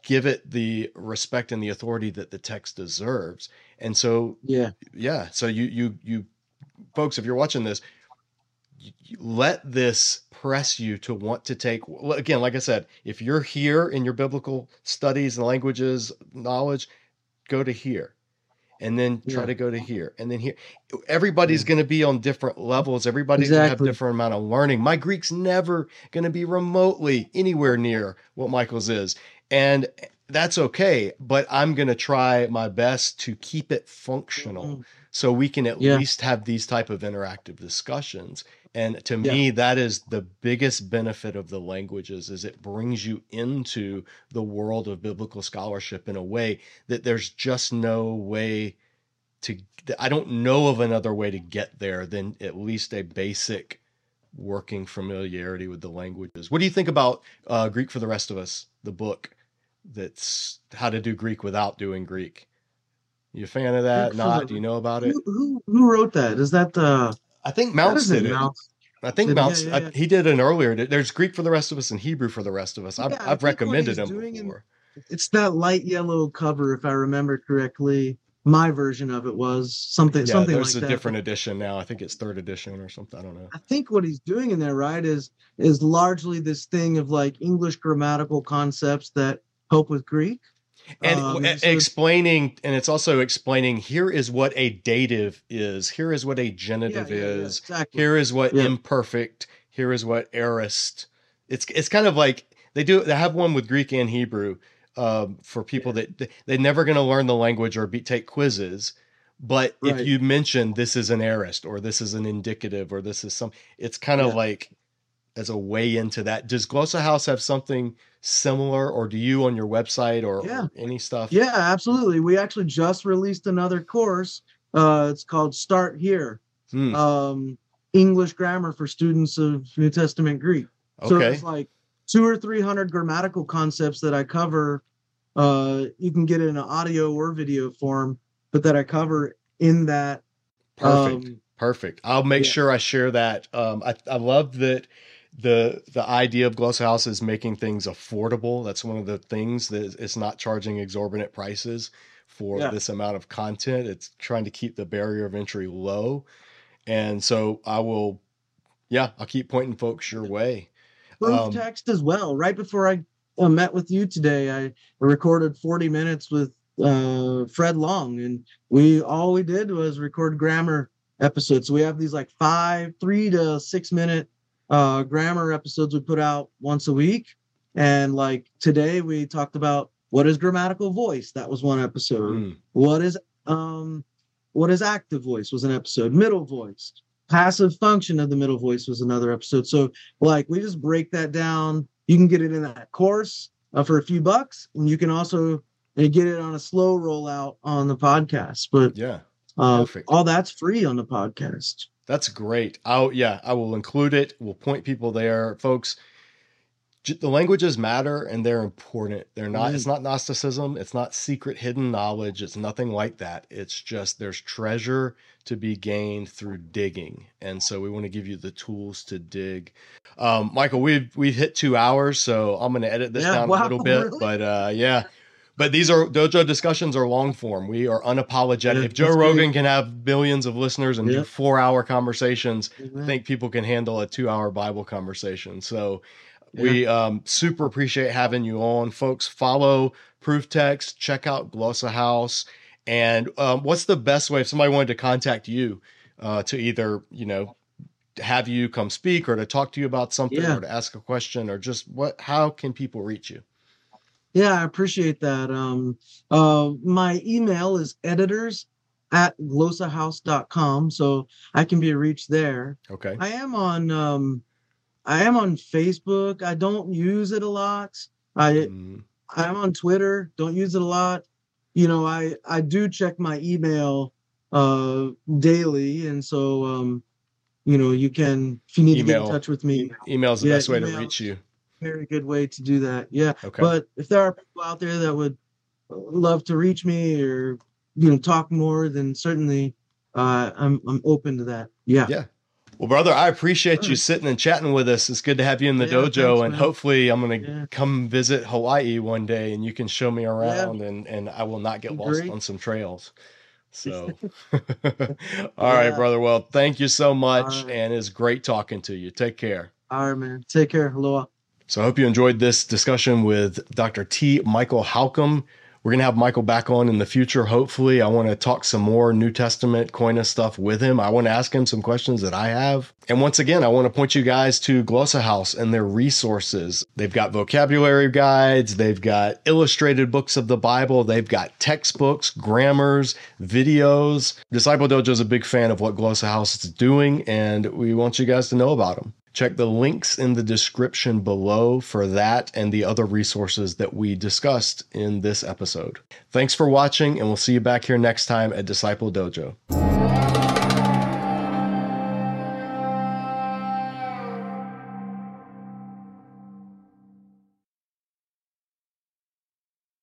give it the respect and the authority that the text deserves. And so, yeah, yeah. So you you you folks, if you're watching this, let this press you to want to take again like i said if you're here in your biblical studies and languages knowledge go to here and then try yeah. to go to here and then here everybody's yeah. going to be on different levels everybody's exactly. going to have different amount of learning my greek's never going to be remotely anywhere near what michael's is and that's okay but i'm going to try my best to keep it functional mm-hmm. so we can at yeah. least have these type of interactive discussions and to yeah. me that is the biggest benefit of the languages is it brings you into the world of biblical scholarship in a way that there's just no way to I don't know of another way to get there than at least a basic working familiarity with the languages. What do you think about uh, Greek for the rest of us, the book that's how to do Greek without doing Greek? You a fan of that? Not? Do you know about it? Who, who, who wrote that? Is that uh I think Mounce did it. Mounce. I think Did- yeah, Mounce. yeah, I- yeah. he did an earlier. There's Greek for the rest of us and Hebrew for the rest of us. I've, Yeah, I've recommended him doing in- before. It's that light yellow cover, if I remember correctly. My version of it was something Yeah, something there's like a that. different edition now. I think it's third edition or something. I don't know. I think what he's doing in there, right, is is largely this thing of like English grammatical concepts that help with Greek. And Um, explaining and it's also explaining here is what a dative is here is what a genitive yeah, yeah, is exactly. here is what imperfect here is what aorist. It's it's kind of like they do they have one with greek and hebrew um, for people that they're never going to learn the language or be, take quizzes but if you mention this is an aorist or this is an indicative or this is some it's kind of like as a way into that. Does glossa house have something similar or do you on your website or, Yeah. or any stuff Yeah, absolutely. We actually just released another course. Uh, it's called Start Here. Hmm. Um, English grammar for students of New Testament Greek. So it's like two or three hundred grammatical concepts that I cover. Uh, you can get it in an audio or video form, but that I cover in that. perfect um, Perfect. I'll make Yeah. sure I share that. Um, I, I love that the the idea of Glossa House is making things affordable. That's one of the things that it's not charging exorbitant prices for Yeah. this amount of content. It's trying to keep the barrier of entry low. And so I will, yeah, I'll keep pointing folks your way. proof Um, text as well. Right before I uh, met with you today, I recorded 40 minutes with uh, Fred Long, and we all we did was record grammar episodes. So we have these like five, three to six minute uh, grammar episodes we put out once a week. And like today, we talked about what is grammatical voice. That was one episode. mm, What is um what is active voice was an episode. Middle voice. Passive function of the middle voice was another episode. So like we just break that down. You can get it in that course uh, for a few bucks, and you can also uh, get it on a slow rollout on the podcast. But yeah. uh, all that's free on the podcast. That's great. I'll yeah, I will include it. We'll point people there, folks. j- The languages matter and they're important. They're not. It's not Gnosticism. It's not secret hidden knowledge. It's nothing like that. It's just there's treasure to be gained through digging, and so we want to give you the tools to dig. Um, Michael, we've we've hit two hours, so I'm going to edit this Yeah, down a little bit. really? But uh, yeah. But these are dojo discussions are long form. We are unapologetic. Yeah, if Joe that's great. Rogan can have billions of listeners and do four hour conversations, I think people can handle a two hour Bible conversation. So we um, super appreciate having you on, folks. Follow Prove Text, check out Glossa House. And um, what's the best way if somebody wanted to contact you uh, to either, you know, have you come speak or to talk to you about something Yeah. or to ask a question or just what, how can people reach you? Yeah, I appreciate that. Um, uh, my email is editors at glossahouse.com, so I can be reached there. Okay. I am on um, I am on Facebook. I don't use it a lot. I Mm, I'm on Twitter. Don't use it a lot. You know, I I do check my email uh daily, and so um, you know, you can if you need to get in touch with me. email is the Yeah, best way to reach you. Very good way to do that. Yeah. Okay. But if there are people out there that would love to reach me or you know talk more, then certainly uh, I'm I'm open to that. Yeah. Yeah. Well, brother, I appreciate you sitting and chatting with us. It's good to have you in the Yeah, dojo, thanks, and hopefully, I'm going to Yeah. come visit Hawaii one day, and you can show me around, and and I will not get lost on some trails. So, all right, Yeah. brother. Well, thank you so much, Alright. and it's great talking to you. Take care. All right, man. Take care. Aloha. So I hope you enjoyed this discussion with Dr. T. Michael Halcomb. We're going to have Michael back on in the future, hopefully. I want to talk some more New Testament Koine stuff with him. I want to ask him some questions that I have. And once again, I want to point you guys to Glossa House and their resources. They've got vocabulary guides, they've got illustrated books of the Bible, they've got textbooks, grammars, videos. Disciple Dojo is a big fan of what Glossa House is doing, and we want you guys to know about them. Check the links in the description below for that and the other resources that we discussed in this episode. Thanks for watching, and we'll see you back here next time at Disciple Dojo.